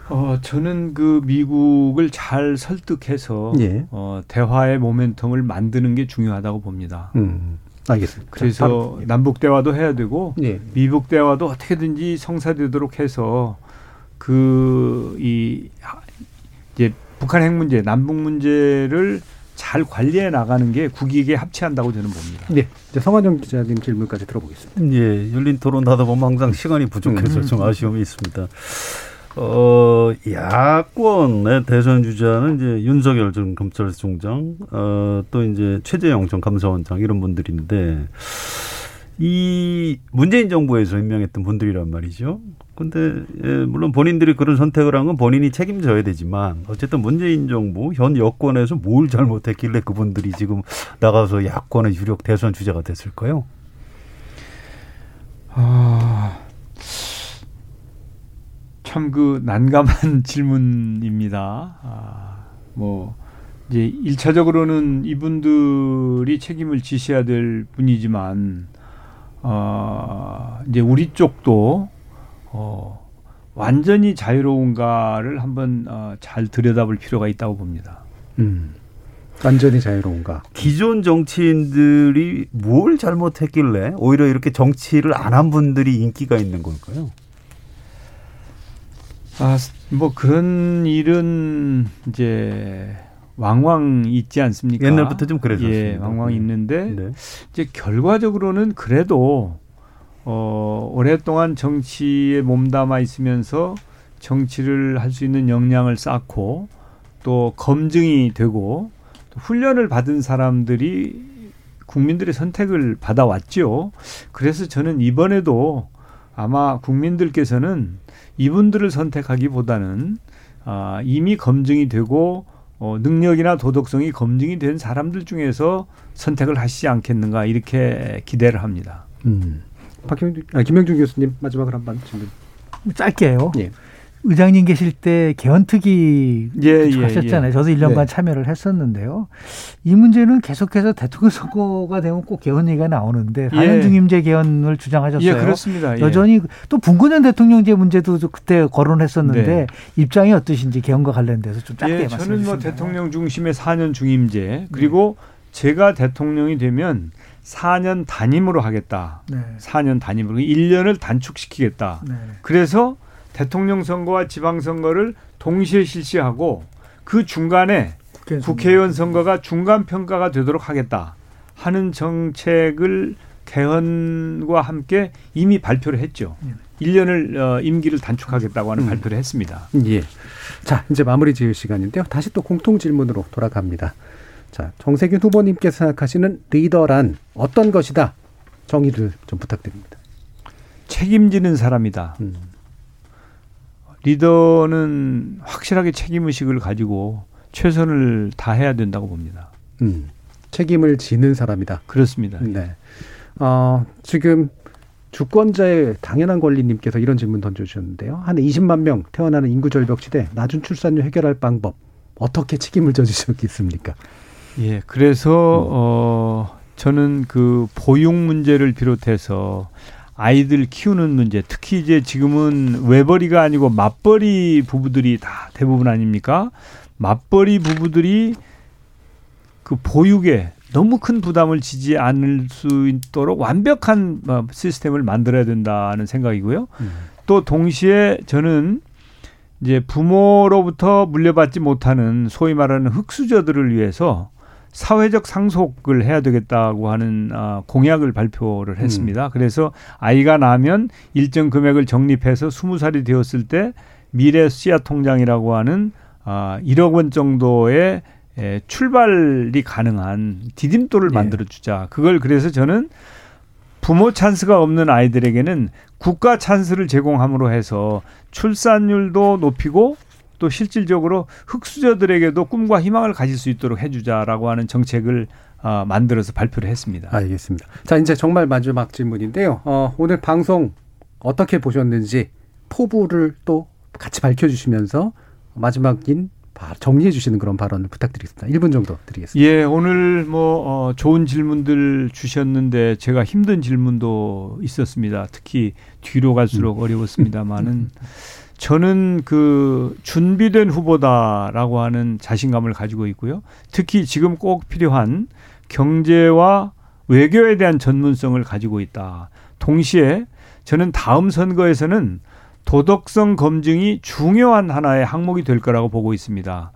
어, 저는 그 미국을 잘 설득해서 예. 어, 대화의 모멘텀을 만드는 게 중요하다고 봅니다. 음. 알겠습니다. 그래서 남북 대화도 해야 되고 예. 미북 대화도 어떻게든지 성사되도록 해서 그 이 이제 북한 핵 문제, 남북 문제를 잘 관리해 나가는 게 국익에 합치한다고 저는 봅니다. 네. 이제 성환영 기자님 질문까지 들어보겠습니다. 예. 열린 토론 하다 보면 항상 시간이 부족해서 음. 좀 아쉬움이 있습니다. 어, 야권의 대선 주자는 이제 윤석열 전 검찰총장, 어, 또 이제 최재형 전 감사원장 이런 분들인데, 이 문재인 정부에서 임명했던 분들이란 말이죠. 근데, 예, 물론 본인들이 그런 선택을 한 건 본인이 책임져야 되지만, 어쨌든 문재인 정부, 현 여권에서 뭘 잘못했길래 그분들이 지금 나가서 야권의 유력 대선 주자가 됐을까요? 아. 참 그 난감한 질문입니다. 아, 뭐 이제 일차적으로는 이분들이 책임을 지셔야 될 분이지만 어, 이제 우리 쪽도 어, 완전히 자유로운가를 한번 어, 잘 들여다볼 필요가 있다고 봅니다. 음. 완전히 자유로운가? 기존 정치인들이 뭘 잘못했길래 오히려 이렇게 정치를 안 한 분들이 인기가 있는 걸까요? 아, 뭐 그런 일은 이제 왕왕 있지 않습니까? 옛날부터 좀 그래서 예, 왕왕 네. 있는데 네. 이제 결과적으로는 그래도 어 오랫동안 정치에 몸담아 있으면서 정치를 할 수 있는 역량을 쌓고 또 검증이 되고 또 훈련을 받은 사람들이 국민들의 선택을 받아왔죠. 그래서 저는 이번에도 아마 국민들께서는 이분들을 선택하기보다는 아, 이미 검증이 되고 어, 능력이나 도덕성이 검증이 된 사람들 중에서 선택을 하시지 않겠는가 이렇게 기대를 합니다. 음. 박형 아, 김영준 교수님 마지막으로 한번 질문. 짧게요. 예. 의장님 계실 때 개헌특위 예, 예, 하셨잖아요. 예. 저도 1년간 네. 참여를 했었는데요. 이 문제는 계속해서 대통령 선거가 되면 꼭 개헌 얘기가 나오는데 4년 예. 중임제 개헌을 주장하셨어요. 예, 그렇습니다. 예. 여전히 또 분권전 대통령제 문제도 그때 거론했었는데 네. 입장이 어떠신지 개헌과 관련돼서 좀 짧게 예, 말씀해 저는 뭐 주시면. 대통령 중심의 4년 중임제 그리고 제가 대통령이 되면 4년 단임으로 하겠다. 네. 4년 단임으로 1년을 단축시키겠다. 네. 그래서 대통령 선거와 지방 선거를 동시에 실시하고 그 중간에 국회의원 선거가 중간 평가가 되도록 하겠다 하는 정책을 개헌과 함께 이미 발표를 했죠. 네. 1년을 어, 임기를 단축하겠다고 음. 하는 발표를 했습니다. 예. 자, 이제 마무리 지을 시간인데요. 다시 또 공통 질문으로 돌아갑니다. 자, 정세균 후보님께서 생각하시는 리더란 어떤 것이다? 정의를 좀 부탁드립니다. 책임지는 사람이다. 음. 리더는 확실하게 책임 의식을 가지고 최선을 다해야 된다고 봅니다. 음. 책임을 지는 사람이다. 그렇습니다. 네. 어, 지금 주권자의 당연한 권리님께서 이런 질문 던져주셨는데요. 한 20만 명 태어나는 인구 절벽 시대 낮은 출산율 해결할 방법 어떻게 책임을 져주셨겠습니까? 예, 그래서 어 저는 그 보육 문제를 비롯해서 아이들 키우는 문제, 특히 이제 지금은 외벌이가 아니고 맞벌이 부부들이 다 대부분 아닙니까? 맞벌이 부부들이 그 보육에 너무 큰 부담을 지지 않을 수 있도록 완벽한 어, 시스템을 만들어야 된다는 생각이고요. 또 동시에 저는 이제 부모로부터 물려받지 못하는 소위 말하는 흑수저들을 위해서 사회적 상속을 해야 되겠다고 하는 아, 공약을 발표를 했습니다. 그래서 아이가 나면 일정 금액을 적립해서 스무 살이 되었을 때 미래 씨앗 통장이라고 하는 아, 1억 원 정도의 에, 출발이 가능한 디딤돌을 만들어 주자. 그걸 그래서 저는 부모 찬스가 없는 아이들에게는 국가 찬스를 제공함으로 해서 출산율도 높이고 또 실질적으로 흑수저들에게도 꿈과 희망을 가질 수 있도록 해주자라고 하는 정책을 어, 만들어서 발표를 했습니다. 알겠습니다. 자, 이제 정말 마지막 질문인데요. 어, 오늘 방송 어떻게 보셨는지 포부를 또 같이 밝혀주시면서 마지막인 정리해 주시는 그런 발언을 부탁드리겠습니다. 1분 정도 드리겠습니다. 예, 오늘 뭐 어, 좋은 질문들 주셨는데 제가 힘든 질문도 있었습니다. 특히 뒤로 갈수록 어려웠습니다만은 저는 그 준비된 후보다라고 하는 자신감을 가지고 있고요. 특히 지금 꼭 필요한 경제와 외교에 대한 전문성을 가지고 있다. 동시에 저는 다음 선거에서는 도덕성 검증이 중요한 하나의 항목이 될 거라고 보고 있습니다.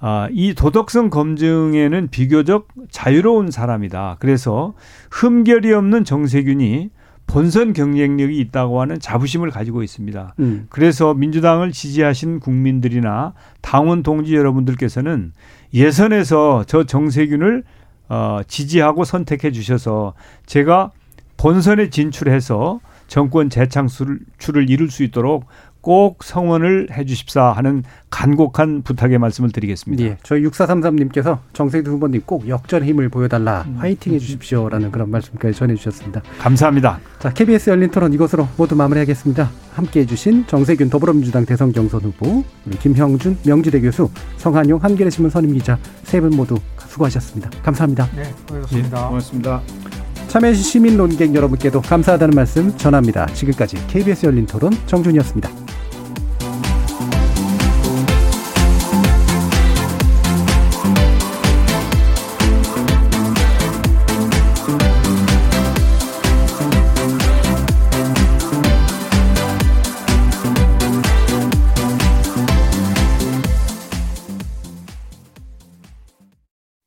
아, 이 도덕성 검증에는 비교적 자유로운 사람이다. 그래서 흠결이 없는 정세균이 본선 경쟁력이 있다고 하는 자부심을 가지고 있습니다. 음. 그래서 민주당을 지지하신 국민들이나 당원 동지 여러분들께서는 예선에서 저 정세균을 어, 지지하고 선택해 주셔서 제가 본선에 진출해서 정권 재창출을 출을 이룰 수 있도록 꼭 성원을 해 주십사 하는 간곡한 부탁의 말씀을 드리겠습니다. 예, 저희 6433님께서 정세균 후보님 꼭 역전의 힘을 보여달라 화이팅 해 주십시오라는 그런 말씀까지 전해 주셨습니다. 감사합니다. 자, KBS 열린 토론 이것으로 모두 마무리하겠습니다. 함께 해 주신 정세균 더불어민주당 대선 경선 후보, 김형준 명지대 교수, 성한용 한겨레신문 선임 기자 세 분 모두 수고하셨습니다. 감사합니다. 네, 고맙습니다. 예, 고맙습니다. 참여해주신 시민 논객 여러분께도 감사하다는 말씀 전합니다. 지금까지 KBS 열린 토론 정준이었습니다.